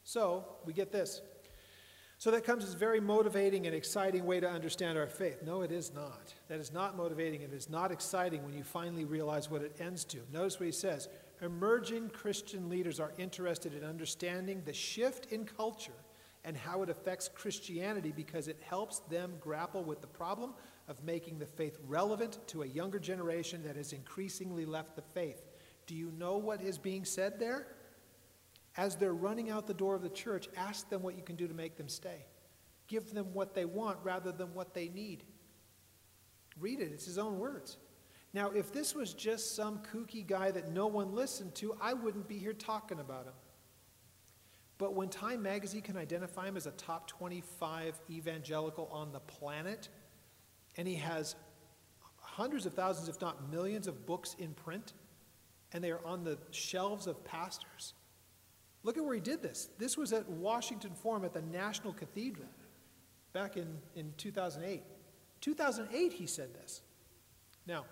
So we get this. So that comes as a very motivating and exciting way to understand our faith. No, it is not. That is not motivating. And it is not exciting when you finally realize what it ends to. Notice what he says Emerging Christian leaders are interested in understanding the shift in culture and how it affects Christianity because it helps them grapple with the problem of making the faith relevant to a younger generation that has increasingly left the faith. Do you know what is being said there? As they're running out the door of the church, ask them what you can do to make them stay. Give them what they want rather than what they need. Read it, it's his own words. Now, if this was just some kooky guy that no one listened to, I wouldn't be here talking about him. But when Time magazine can identify him as a top 25 evangelical on the planet, and he has hundreds of thousands, if not millions, of books in print, and they are on the shelves of pastors. Look at where he did this. This was at Washington Forum at the National Cathedral back in, in 2008. 2008, he said this. Now,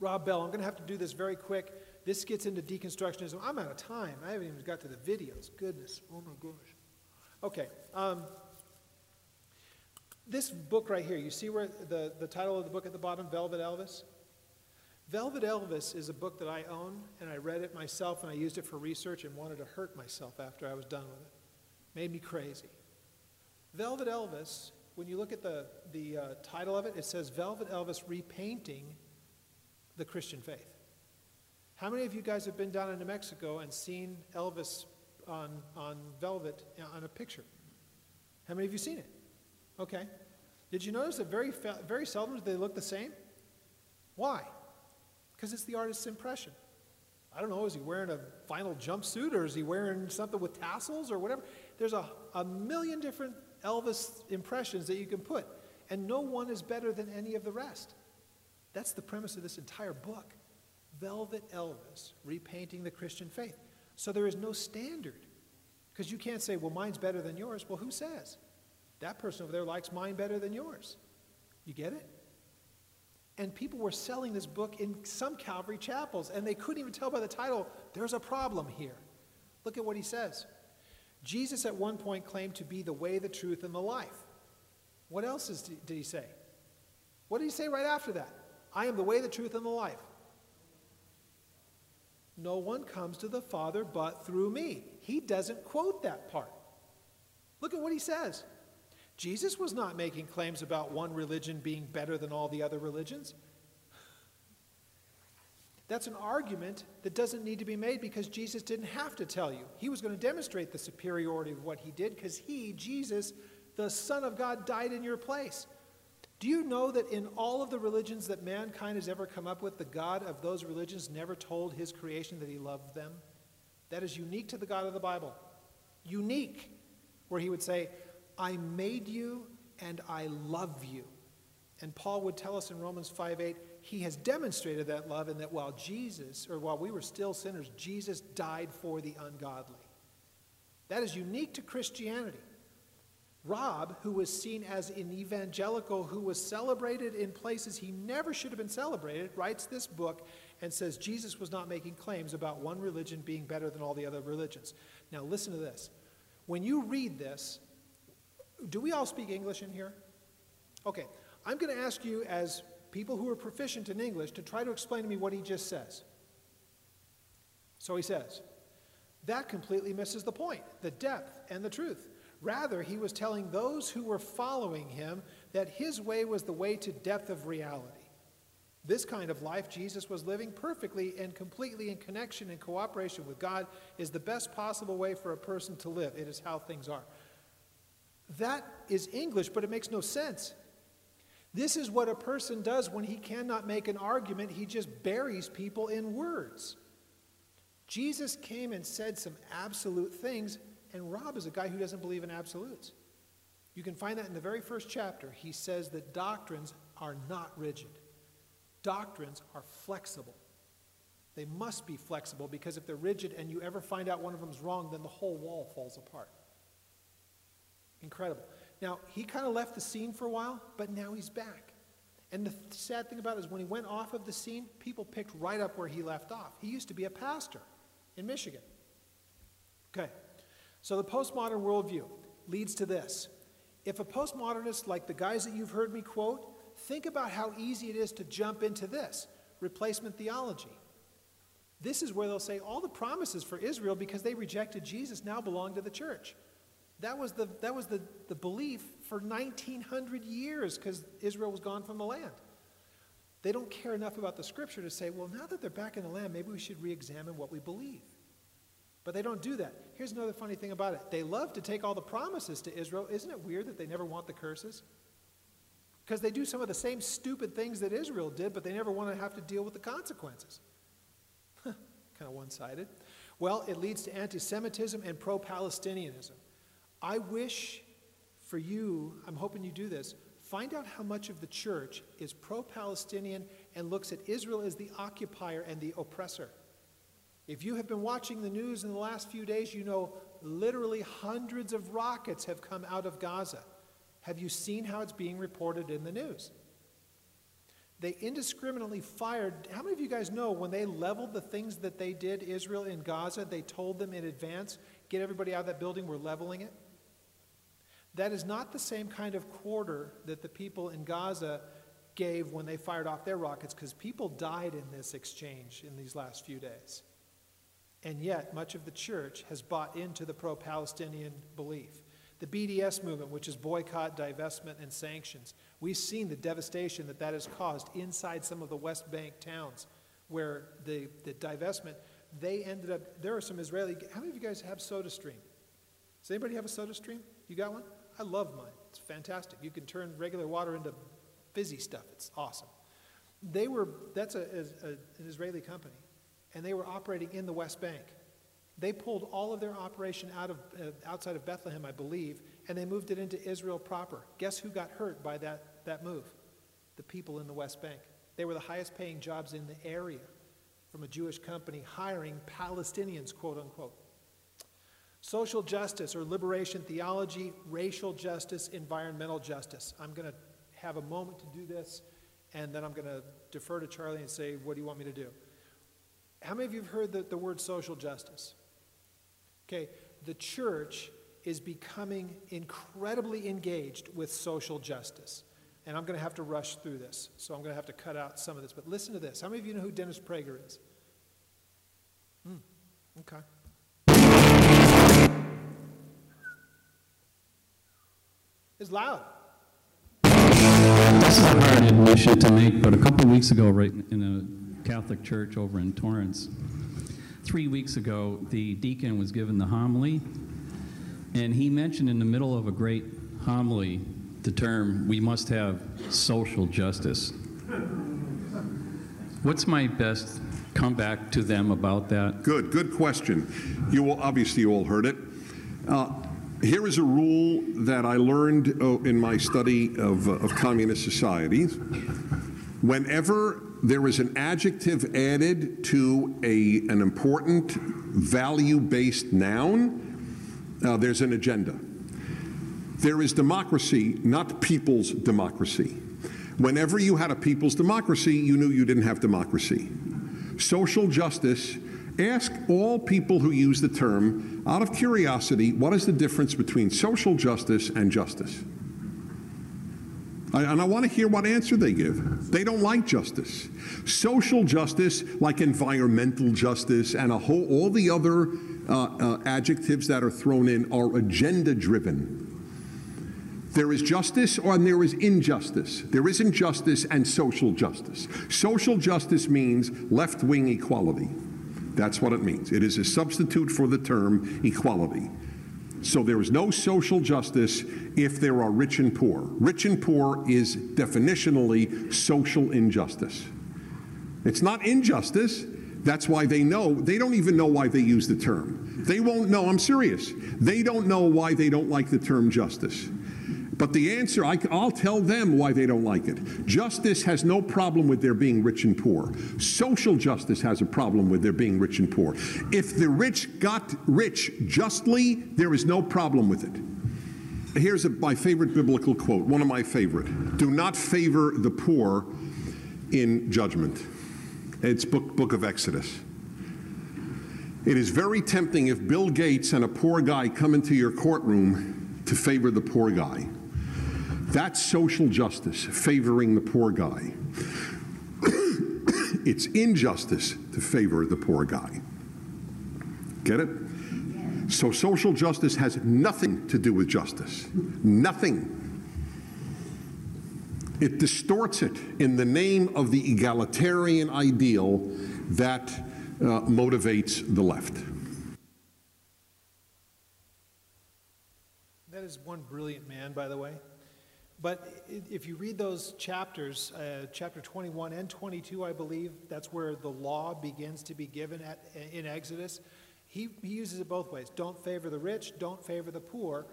Rob Bell, I'm going to have to do this very quick. This gets into deconstructionism. I'm out of time. I haven't even got to the videos. Goodness. Oh my gosh. Okay. Um, this book right here, you see where the, the title of the book at the bottom, Velvet Elvis? Velvet Elvis is a book that I own, and I read it myself, and I used it for research and wanted to hurt myself after I was done with it. Made me crazy. Velvet Elvis, when you look at the, the uh, title of it, it says Velvet Elvis Repainting the Christian Faith. How many of you guys have been down in New Mexico and seen Elvis on, on velvet uh, on a picture? How many of you seen it? Okay. Did you notice that very, very seldom do they look the same? Why? Because it's the artist's impression. I don't know, is he wearing a vinyl jumpsuit or is he wearing something with tassels or whatever? there's a, a million different Elvis impressions that you can put, and no one is better than any of the rest. That's the premise of this entire book. Velvet Elvis, repainting the Christian faith. So there is no standard. Because you can't say, well, mine's better than yours. Well, who says? That person over there likes mine better than yours. You get it? And people were selling this book in some Calvary chapels, and they couldn't even tell by the title, there's a problem here. Look at what he says. Jesus at one point claimed to be the way, the truth, and the life. What else is, did he say? What did he say right after that? I am the way, the truth, and the life. No one comes to the Father but through me. He doesn't quote that part. Look at what he says. Jesus was not making claims about one religion being better than all the other religions. That's an argument that doesn't need to be made because Jesus didn't have to tell you. He was going to demonstrate the superiority of what he did because he, Jesus, the Son of God, died in your place. Do you know that in all of the religions that mankind has ever come up with, the God of those religions never told his creation that he loved them? That is unique to the God of the Bible. Unique, where he would say, I made you and I love you. And Paul would tell us in Romans 5 8, he has demonstrated that love in that while Jesus, or while we were still sinners, Jesus died for the ungodly. That is unique to Christianity. Rob, who was seen as an evangelical who was celebrated in places he never should have been celebrated, writes this book and says Jesus was not making claims about one religion being better than all the other religions. Now, listen to this. When you read this, do we all speak English in here? Okay, I'm going to ask you, as people who are proficient in English, to try to explain to me what he just says. So he says, that completely misses the point the depth and the truth. Rather, he was telling those who were following him that his way was the way to depth of reality. This kind of life Jesus was living perfectly and completely in connection and cooperation with God is the best possible way for a person to live. It is how things are. That is English, but it makes no sense. This is what a person does when he cannot make an argument, he just buries people in words. Jesus came and said some absolute things and Rob is a guy who doesn't believe in absolutes. You can find that in the very first chapter. He says that doctrines are not rigid, doctrines are flexible. They must be flexible because if they're rigid and you ever find out one of them's wrong, then the whole wall falls apart. Incredible. Now, he kind of left the scene for a while, but now he's back. And the sad thing about it is when he went off of the scene, people picked right up where he left off. He used to be a pastor in Michigan. Okay. So the postmodern worldview leads to this. If a postmodernist, like the guys that you've heard me quote, think about how easy it is to jump into this replacement theology. This is where they'll say all the promises for Israel, because they rejected Jesus, now belong to the church. That was the, that was the, the belief for 1900 years because Israel was gone from the land. They don't care enough about the scripture to say, well, now that they're back in the land, maybe we should re examine what we believe. But they don't do that. Here's another funny thing about it they love to take all the promises to Israel. Isn't it weird that they never want the curses? Because they do some of the same stupid things that Israel did, but they never want to have to deal with the consequences. <laughs> kind of one sided. Well, it leads to anti Semitism and pro Palestinianism. I wish for you, I'm hoping you do this, find out how much of the church is pro Palestinian and looks at Israel as the occupier and the oppressor. If you have been watching the news in the last few days, you know literally hundreds of rockets have come out of Gaza. Have you seen how it's being reported in the news? They indiscriminately fired. How many of you guys know when they leveled the things that they did, Israel in Gaza, they told them in advance, get everybody out of that building, we're leveling it? That is not the same kind of quarter that the people in Gaza gave when they fired off their rockets, because people died in this exchange in these last few days. And yet, much of the church has bought into the pro Palestinian belief. The BDS movement, which is boycott, divestment, and sanctions, we've seen the devastation that that has caused inside some of the West Bank towns where the, the divestment, they ended up, there are some Israeli, how many of you guys have SodaStream? Does anybody have a SodaStream? You got one? I love mine. It's fantastic. You can turn regular water into fizzy stuff. It's awesome. They were, that's a, a, an Israeli company and they were operating in the West Bank. They pulled all of their operation out of, uh, outside of Bethlehem, I believe, and they moved it into Israel proper. Guess who got hurt by that, that move? The people in the West Bank. They were the highest paying jobs in the area from a Jewish company hiring Palestinians, quote unquote. Social justice or liberation theology, racial justice, environmental justice. I'm going to have a moment to do this, and then I'm going to defer to Charlie and say, What do you want me to do? How many of you have heard the, the word social justice? Okay, the church is becoming incredibly engaged with social justice. And I'm going to have to rush through this, so I'm going to have to cut out some of this. But listen to this. How many of you know who Dennis Prager is? Hmm, okay. It's loud. This is a hard admission to make, but a couple weeks ago, right in a Catholic church over in Torrance, three weeks ago, the deacon was given the homily, and he mentioned in the middle of a great homily the term, we must have social justice. What's my best comeback to them about that? Good, good question. You all, obviously all heard it. Uh, here is a rule that I learned uh, in my study of, uh, of communist societies. Whenever there is an adjective added to a, an important value based noun, uh, there's an agenda. There is democracy, not people's democracy. Whenever you had a people's democracy, you knew you didn't have democracy. Social justice Ask all people who use the term, out of curiosity, what is the difference between social justice and justice? And I want to hear what answer they give. They don't like justice. Social justice, like environmental justice and a whole, all the other uh, uh, adjectives that are thrown in, are agenda driven. There is justice and there is injustice. There is injustice and social justice. Social justice means left wing equality. That's what it means. It is a substitute for the term equality. So there is no social justice if there are rich and poor. Rich and poor is definitionally social injustice. It's not injustice. That's why they know, they don't even know why they use the term. They won't know, I'm serious. They don't know why they don't like the term justice. But the answer, I, will tell them why they don't like it. Justice has no problem with their being rich and poor. Social justice has a problem with their being rich and poor. If the rich got rich justly, there is no problem with it. Here's a, my favorite biblical quote, one of my favorite. Do not favor the poor in judgment. It's book, book of Exodus. It is very tempting if Bill Gates and a poor guy come into your courtroom to favor the poor guy. That's social justice, favoring the poor guy. <coughs> it's injustice to favor the poor guy. Get it? So social justice has nothing to do with justice. Nothing. It distorts it in the name of the egalitarian ideal that uh, motivates the left. That is one brilliant man, by the way. But if you read those chapters, uh, chapter 21 and 22, I believe, that's where the law begins to be given at, in Exodus. He, he uses it both ways. Don't favor the rich, don't favor the poor.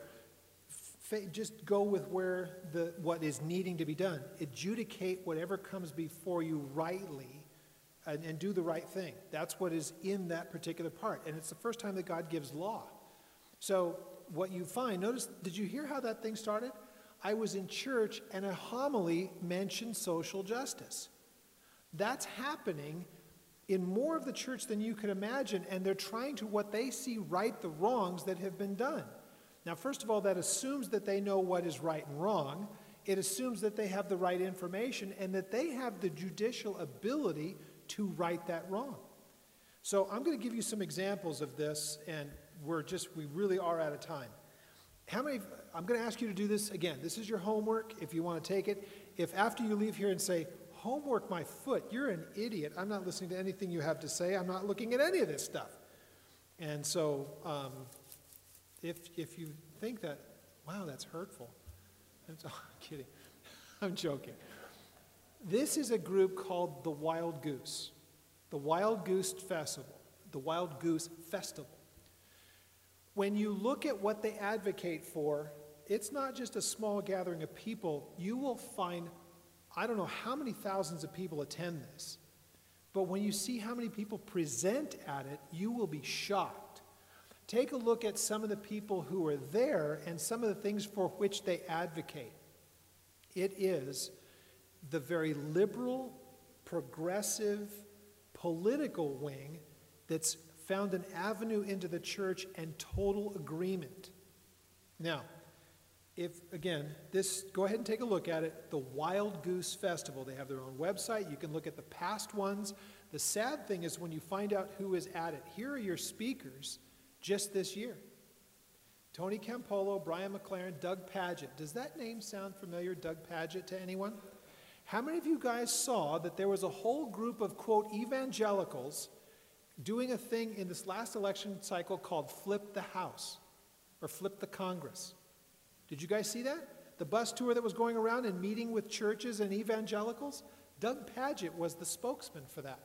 Just go with where the, what is needing to be done. Adjudicate whatever comes before you rightly and, and do the right thing. That's what is in that particular part. And it's the first time that God gives law. So, what you find, notice, did you hear how that thing started? I was in church and a homily mentioned social justice. That's happening in more of the church than you can imagine, and they're trying to what they see right the wrongs that have been done. Now, first of all, that assumes that they know what is right and wrong. It assumes that they have the right information and that they have the judicial ability to right that wrong. So, I'm going to give you some examples of this, and we're just, we really are out of time. How many, I'm going to ask you to do this again. This is your homework if you want to take it. If after you leave here and say, homework my foot, you're an idiot. I'm not listening to anything you have to say. I'm not looking at any of this stuff. And so um, if, if you think that, wow, that's hurtful, oh, <laughs> I'm kidding. <laughs> I'm joking. This is a group called the Wild Goose, the Wild Goose Festival, the Wild Goose Festival. When you look at what they advocate for, it's not just a small gathering of people. You will find, I don't know how many thousands of people attend this, but when you see how many people present at it, you will be shocked. Take a look at some of the people who are there and some of the things for which they advocate. It is the very liberal, progressive, political wing that's found an avenue into the church and total agreement. Now, if again, this go ahead and take a look at it. The Wild Goose Festival. They have their own website. You can look at the past ones. The sad thing is when you find out who is at it. Here are your speakers just this year. Tony Campolo, Brian McLaren, Doug Pagitt. Does that name sound familiar, Doug Pagitt, to anyone? How many of you guys saw that there was a whole group of, quote, evangelicals doing a thing in this last election cycle called Flip the House or Flip the Congress? Did you guys see that? The bus tour that was going around and meeting with churches and evangelicals? Doug Pagitt was the spokesman for that.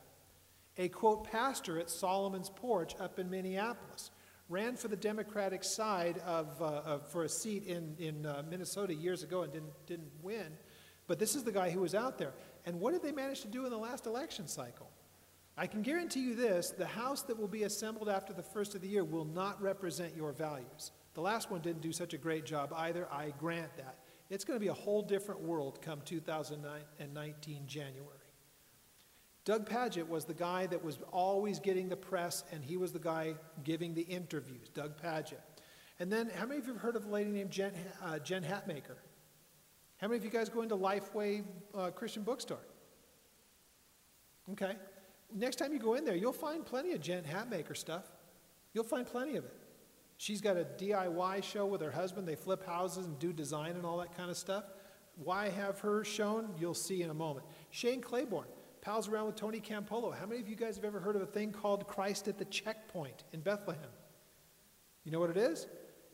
A quote pastor at Solomon's Porch up in Minneapolis ran for the Democratic side of, uh, of for a seat in, in uh, Minnesota years ago and didn't, didn't win. But this is the guy who was out there. And what did they manage to do in the last election cycle? I can guarantee you this the House that will be assembled after the first of the year will not represent your values. The last one didn't do such a great job either. I grant that. It's going to be a whole different world come 2019 January. Doug Pagitt was the guy that was always getting the press, and he was the guy giving the interviews, Doug Pagitt. And then, how many of you have heard of a lady named Jen, uh, Jen Hatmaker? How many of you guys go into Lifeway uh, Christian Bookstore? Okay. Next time you go in there, you'll find plenty of Jen Hatmaker stuff. You'll find plenty of it. She's got a DIY show with her husband. They flip houses and do design and all that kind of stuff. Why have her shown? You'll see in a moment. Shane Claiborne pals around with Tony Campolo. How many of you guys have ever heard of a thing called Christ at the Checkpoint in Bethlehem? You know what it is?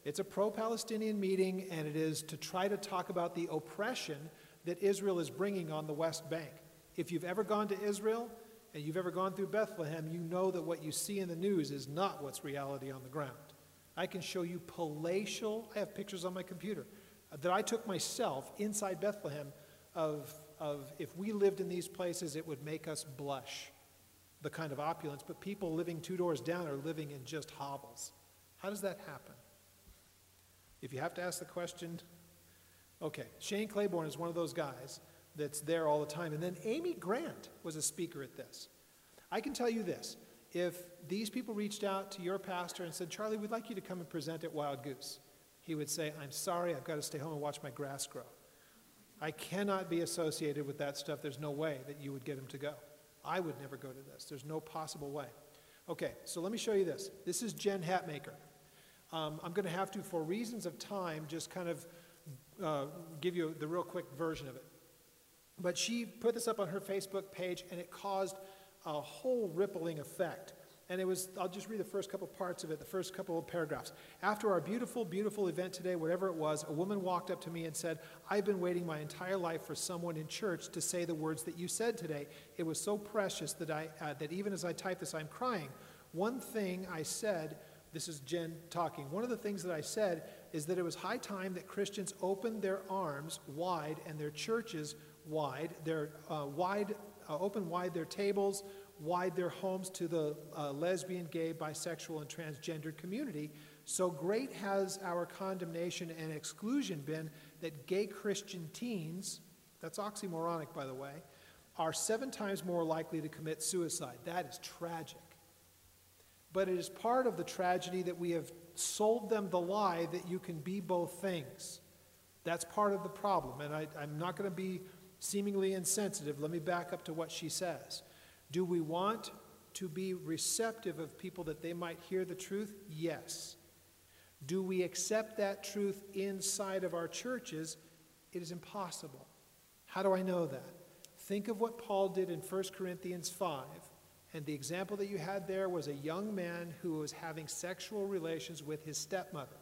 It's a pro Palestinian meeting, and it is to try to talk about the oppression that Israel is bringing on the West Bank. If you've ever gone to Israel and you've ever gone through Bethlehem, you know that what you see in the news is not what's reality on the ground. I can show you palatial, I have pictures on my computer uh, that I took myself inside Bethlehem of, of if we lived in these places, it would make us blush, the kind of opulence. But people living two doors down are living in just hovels. How does that happen? If you have to ask the question, okay, Shane Claiborne is one of those guys that's there all the time. And then Amy Grant was a speaker at this. I can tell you this if these people reached out to your pastor and said, Charlie, we'd like you to come and present at Wild Goose, he would say, I'm sorry, I've got to stay home and watch my grass grow. I cannot be associated with that stuff. There's no way that you would get him to go. I would never go to this. There's no possible way. Okay, so let me show you this. This is Jen Hatmaker. Um, I'm going to have to, for reasons of time, just kind of uh, give you the real quick version of it. But she put this up on her Facebook page, and it caused a whole rippling effect. And it was, I'll just read the first couple parts of it, the first couple of paragraphs. After our beautiful, beautiful event today, whatever it was, a woman walked up to me and said, I've been waiting my entire life for someone in church to say the words that you said today. It was so precious that, I, uh, that even as I type this, I'm crying. One thing I said, this is Jen talking, one of the things that I said is that it was high time that Christians opened their arms wide and their churches wide, their uh, wide uh, open wide their tables, wide their homes to the uh, lesbian, gay, bisexual, and transgendered community. So great has our condemnation and exclusion been that gay Christian teens, that's oxymoronic by the way, are seven times more likely to commit suicide. That is tragic. But it is part of the tragedy that we have sold them the lie that you can be both things. That's part of the problem. And I, am not going to be seemingly insensitive, let me back up to what she says. Do we want to be receptive of people that they might hear the truth? Yes. Do we accept that truth inside of our churches? It is impossible. How do I know that? Think of what Paul did in 1 Corinthians 5. And the example that you had there was a young man who was having sexual relations with his stepmother.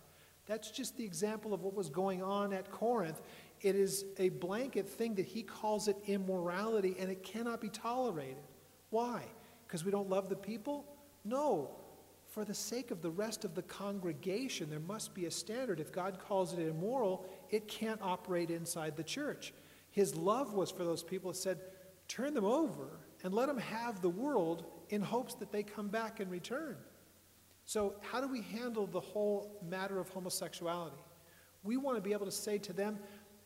That's just the example of what was going on at Corinth. It is a blanket thing that he calls it immorality, and it cannot be tolerated. Why? Because we don't love the people? No. for the sake of the rest of the congregation, there must be a standard. If God calls it immoral, it can't operate inside the church. His love was for those people. It said, turn them over and let them have the world in hopes that they come back and return. So, how do we handle the whole matter of homosexuality? We want to be able to say to them,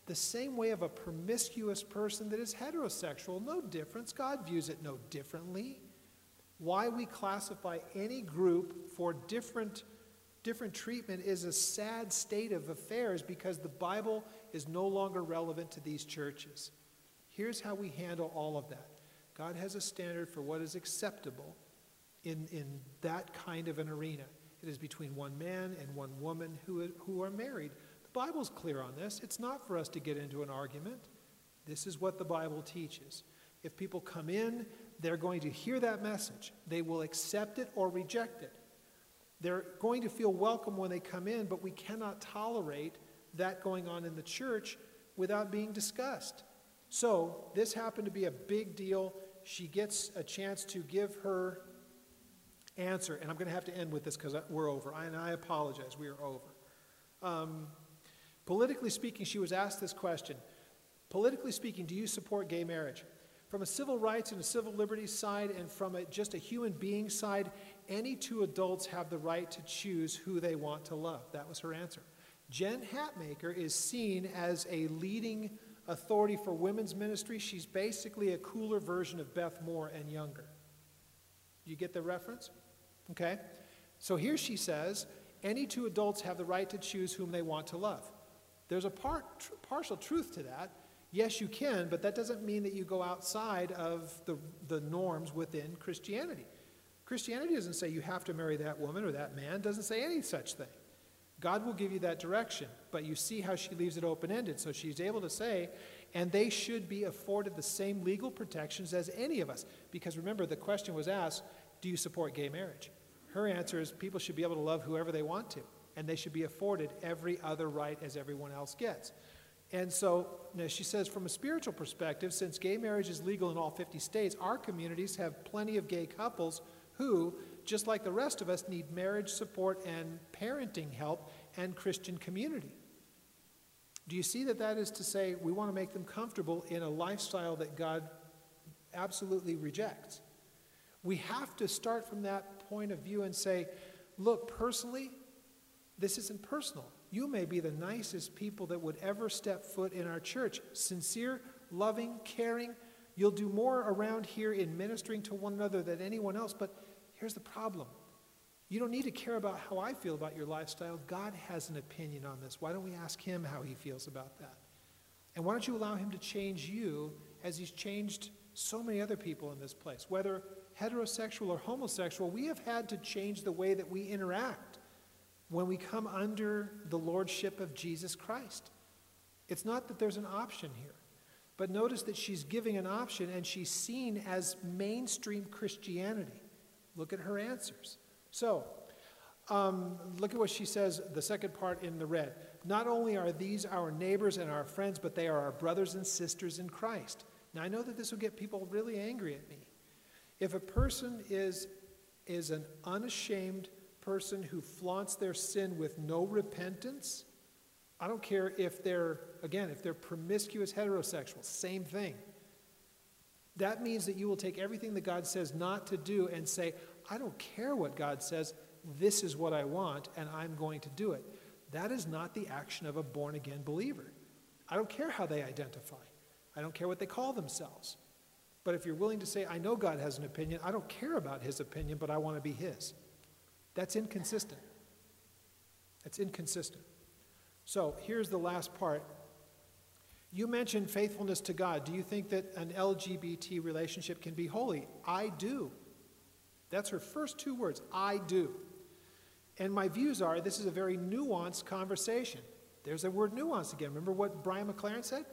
the same way of a promiscuous person that is heterosexual, no difference. God views it no differently. Why we classify any group for different, different treatment is a sad state of affairs because the Bible is no longer relevant to these churches. Here's how we handle all of that God has a standard for what is acceptable in, in that kind of an arena. It is between one man and one woman who, who are married. Bible's clear on this. It's not for us to get into an argument. This is what the Bible teaches. If people come in, they're going to hear that message. They will accept it or reject it. They're going to feel welcome when they come in, but we cannot tolerate that going on in the church without being discussed. So, this happened to be a big deal. She gets a chance to give her answer, and I'm going to have to end with this because we're over. I, and I apologize, we are over. Um, politically speaking, she was asked this question Politically speaking, do you support gay marriage? From a civil rights and a civil liberties side, and from a, just a human being side, any two adults have the right to choose who they want to love. That was her answer. Jen Hatmaker is seen as a leading authority for women's ministry. She's basically a cooler version of Beth Moore and younger. You get the reference? Okay? So here she says any two adults have the right to choose whom they want to love. There's a part, tr- partial truth to that. Yes, you can, but that doesn't mean that you go outside of the, the norms within Christianity. Christianity doesn't say you have to marry that woman or that man, doesn't say any such thing. God will give you that direction, but you see how she leaves it open ended. So she's able to say, and they should be afforded the same legal protections as any of us. Because remember, the question was asked, do you support gay marriage? Her answer is people should be able to love whoever they want to, and they should be afforded every other right as everyone else gets. And so she says, from a spiritual perspective, since gay marriage is legal in all 50 states, our communities have plenty of gay couples who, just like the rest of us, need marriage support and parenting help and Christian community. Do you see that that is to say we want to make them comfortable in a lifestyle that God absolutely rejects? We have to start from that point of view and say, look, personally, this isn't personal. You may be the nicest people that would ever step foot in our church. Sincere, loving, caring. You'll do more around here in ministering to one another than anyone else. But here's the problem you don't need to care about how I feel about your lifestyle. God has an opinion on this. Why don't we ask Him how He feels about that? And why don't you allow Him to change you as He's changed so many other people in this place? Whether heterosexual or homosexual, we have had to change the way that we interact when we come under the lordship of Jesus Christ. It's not that there's an option here, but notice that she's giving an option and she's seen as mainstream Christianity. Look at her answers. So, um, look at what she says, the second part in the red. Not only are these our neighbors and our friends, but they are our brothers and sisters in Christ. Now, I know that this will get people really angry at me. If a person is, is an unashamed person who flaunts their sin with no repentance, I don't care if they're, again, if they're promiscuous heterosexual, same thing. That means that you will take everything that God says not to do and say, I don't care what God says, this is what I want, and I'm going to do it. That is not the action of a born again believer. I don't care how they identify, I don't care what they call themselves. But if you're willing to say, I know God has an opinion, I don't care about his opinion, but I want to be his. That's inconsistent. That's inconsistent. So here's the last part. You mentioned faithfulness to God. Do you think that an LGBT relationship can be holy? I do. That's her first two words I do. And my views are this is a very nuanced conversation. There's a word nuance again. Remember what Brian McLaren said?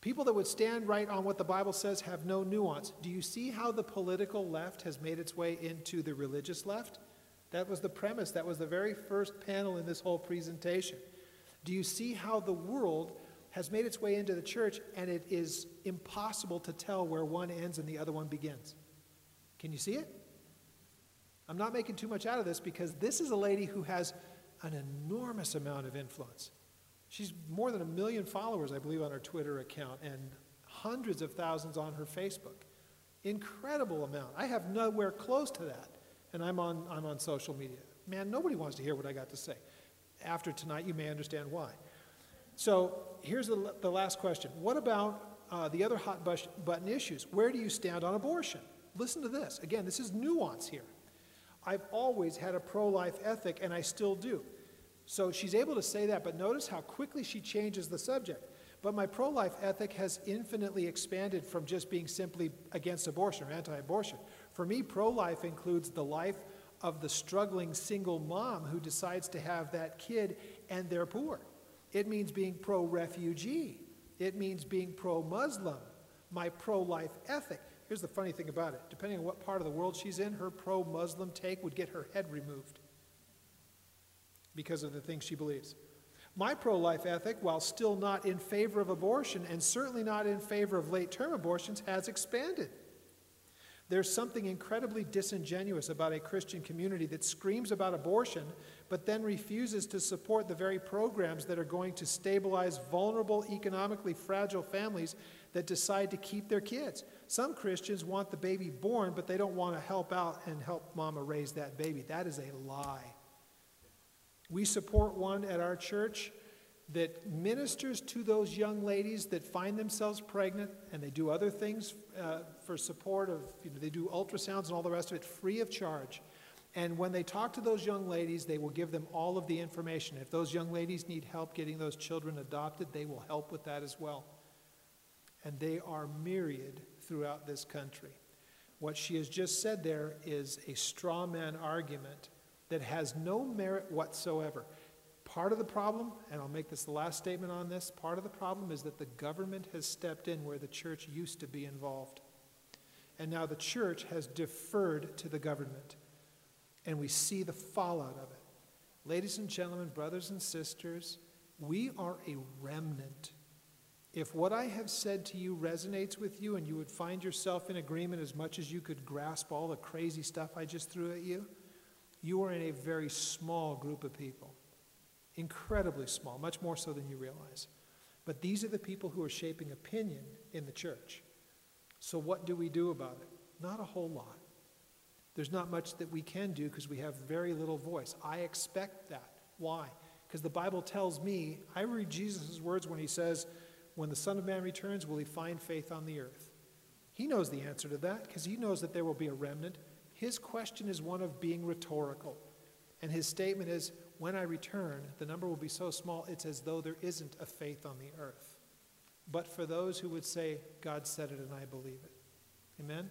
People that would stand right on what the Bible says have no nuance. Do you see how the political left has made its way into the religious left? That was the premise. That was the very first panel in this whole presentation. Do you see how the world has made its way into the church and it is impossible to tell where one ends and the other one begins? Can you see it? I'm not making too much out of this because this is a lady who has an enormous amount of influence. She's more than a million followers, I believe, on her Twitter account and hundreds of thousands on her Facebook. Incredible amount. I have nowhere close to that, and I'm on, I'm on social media. Man, nobody wants to hear what I got to say. After tonight, you may understand why. So here's the, the last question What about uh, the other hot button issues? Where do you stand on abortion? Listen to this. Again, this is nuance here. I've always had a pro life ethic, and I still do. So she's able to say that, but notice how quickly she changes the subject. But my pro life ethic has infinitely expanded from just being simply against abortion or anti abortion. For me, pro life includes the life of the struggling single mom who decides to have that kid and they're poor. It means being pro refugee, it means being pro Muslim. My pro life ethic. Here's the funny thing about it depending on what part of the world she's in, her pro Muslim take would get her head removed because of the things she believes. My pro life ethic, while still not in favor of abortion and certainly not in favor of late term abortions, has expanded. There's something incredibly disingenuous about a Christian community that screams about abortion, but then refuses to support the very programs that are going to stabilize vulnerable, economically fragile families that decide to keep their kids. Some Christians want the baby born, but they don't want to help out and help mama raise that baby. That is a lie. We support one at our church that ministers to those young ladies that find themselves pregnant and they do other things uh, for support of, you know, they do ultrasounds and all the rest of it free of charge. And when they talk to those young ladies, they will give them all of the information. If those young ladies need help getting those children adopted, they will help with that as well. And they are myriad throughout this country. What she has just said there is a straw man argument that has no merit whatsoever. Part of the problem, and I'll make this the last statement on this, part of the problem is that the government has stepped in where the church used to be involved. And now the church has deferred to the government. And we see the fallout of it. Ladies and gentlemen, brothers and sisters, we are a remnant. If what I have said to you resonates with you and you would find yourself in agreement as much as you could grasp all the crazy stuff I just threw at you, you are in a very small group of people incredibly small, much more so than you realize. But these are the people who are shaping opinion in the church. So, what do we do about it? Not a whole lot. There's not much that we can do because we have very little voice. I expect that. Why? Because the Bible tells me, I read Jesus' words when he says, When the Son of Man returns, will he find faith on the earth? He knows the answer to that because he knows that there will be a remnant. His question is one of being rhetorical. And his statement is, when I return, the number will be so small it's as though there isn't a faith on the earth. But for those who would say, God said it and I believe it. Amen?